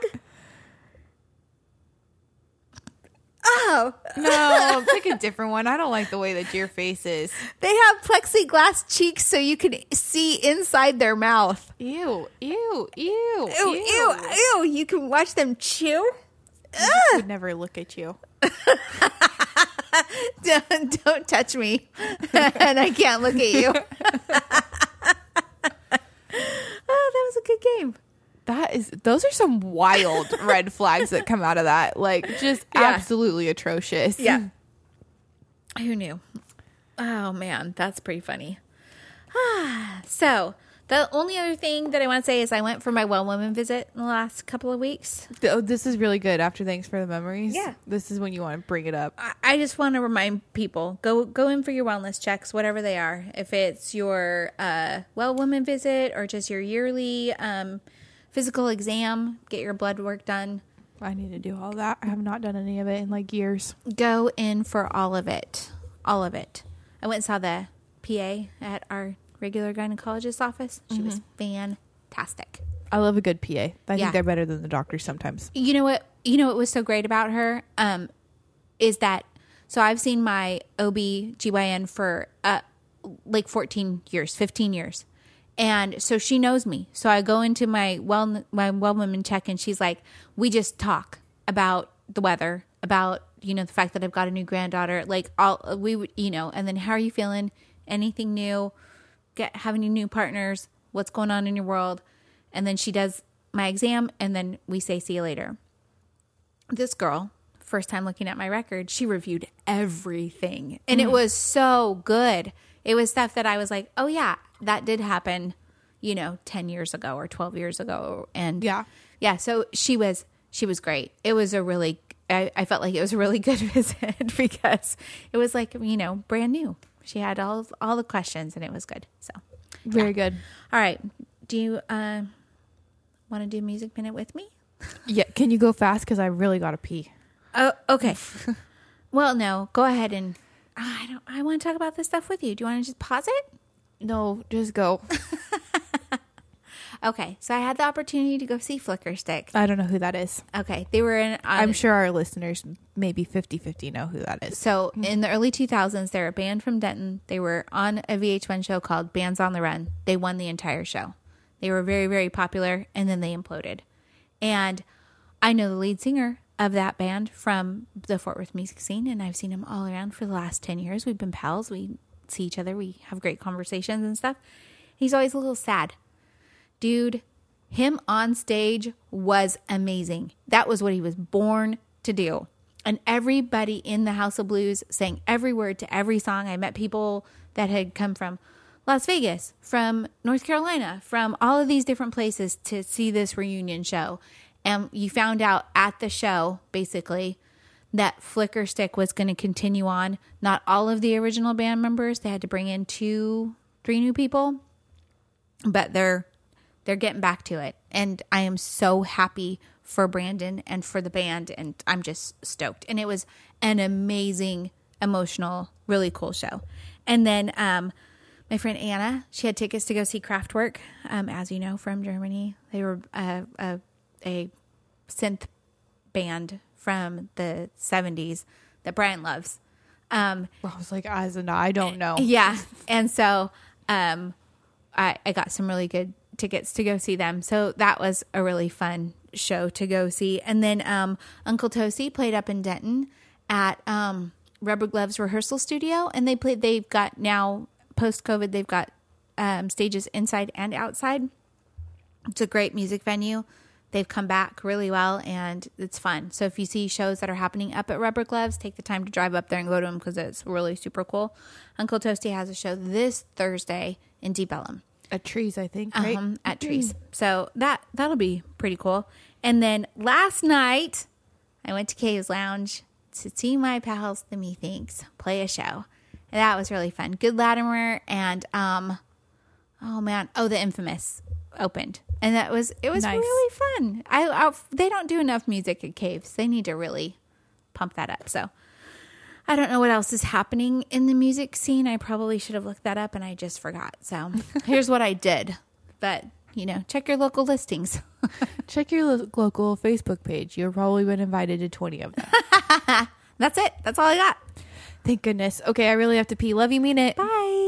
Oh, No, pick a different one. I don't like the way that your face is. they have plexiglass cheeks so you can see inside their mouth. Ew, ew, ew, Ew, ew, ew. You can watch them chew. I would never look at you. Don't, don't touch me. and I can't look at you. oh, that was a good game. That is, those are some wild red flags that come out of that. Like, just Yeah. absolutely atrocious. Yeah. Who knew? Oh man, that's pretty funny. so the only other thing that I want to say is I went for my well woman visit in the last couple of weeks. Oh, this is really good. After thanks for the memories. Yeah. This is when you want to bring it up. I- I just want to remind people go go in for your wellness checks, whatever they are. If it's your uh, well woman visit or just your yearly um, physical exam, get your blood work done. I need to do all that. I have not done any of it in like years. Go in for all of it, all of it. I went and saw the PA at our regular gynecologist office. She was fantastic. I love a good PA. I Yeah. think they're better than the doctors sometimes. you know what you know what was so great about her um is that so i've seen my ob-gyn for uh like 14 years 15 years and so she knows me so i go into my well my well woman check and she's like we just talk about the weather about you know the fact that i've got a new granddaughter like all we would you know and then how are you feeling anything new get have any new partners what's going on in your world. And then she does my exam and then we say see you later. This girl first time looking at my record she reviewed everything. And it mm. was so good. It was stuff that i was like oh yeah that did happen you know 10 years ago or 12 years ago. And Yeah. yeah so she was she was great. It was a really I, I felt like it was a really good visit because it was like you know brand new she had all all the questions and it was good so Very good. all right do you uh, want to do music minute with me Yeah. Can you go fast? Because I really got to pee. Oh, okay. well, no, go ahead and I don't. I want to talk about this stuff with you. Do you want to just pause it? No, just go. Okay. So I had the opportunity to go see Flickerstick. I don't know who that is. Okay, they were in. Uh, I'm sure our listeners, maybe 50 50, know who that is. So in the early 2000s, they're a band from Denton. They were on a VH1 show called Bands on the Run. They won the entire show. They were very, very popular, and then they imploded. And I know the lead singer of that band from the Fort Worth music scene, and I've seen him all around for the last 10 years. We've been pals. We see each other. We have great conversations and stuff. He's always a little sad. Dude, him on stage was amazing. That was what he was born to do. And everybody in the House of Blues sang every word to every song. I met people that had come from Las Vegas, from North Carolina, from all of these different places to see this reunion show. And you found out at the show, basically, that Flickerstick was going to continue on. Not all of the original band members, they had to bring in two, three new people but they're they're getting back to it. And i am so happy for brandon and for the band and i'm just stoked. And it was an amazing emotional really cool show. And then um my friend anna she had tickets to go see kraftwerk um as you know from germany. They were uh, a, a synth band from the 70s that brian loves. Um well, I was like, as and I don't know. yeah. And so um I I got some really good tickets to go see them. So that was a really fun show to go see. And then um Uncle Toasty played up in Denton at um Rubber Gloves Rehearsal Studio and they played they've got now post COVID they've got um stages inside and outside. It's a great music venue. They've come back really well and it's fun. So if you see shows that are happening up at Rubber Gloves, take the time to drive up there and go to them because it's really super cool. Uncle Toasty has a show this Thursday in Deep Ellum At trees, I think, right? um, at Trees. So that that'll be pretty cool. And then last night, I went to Caves Lounge to see my pals, the Methinks, play a show. And that was really fun. Good Latimer and um, oh man, oh the Infamous opened, and that was it was Nice. really fun. I, I they don't do enough music at Caves. They need to really pump that up. So. I don't know what else is happening in the music scene. I probably should have looked that up and I just forgot. So here's what I did. But, you know, check your local listings. Check your lo- local Facebook page. You've probably been invited to 20 of them. That's it. That's all I got. Thank goodness. Okay, I really have to pee. Love you, mean it. Bye.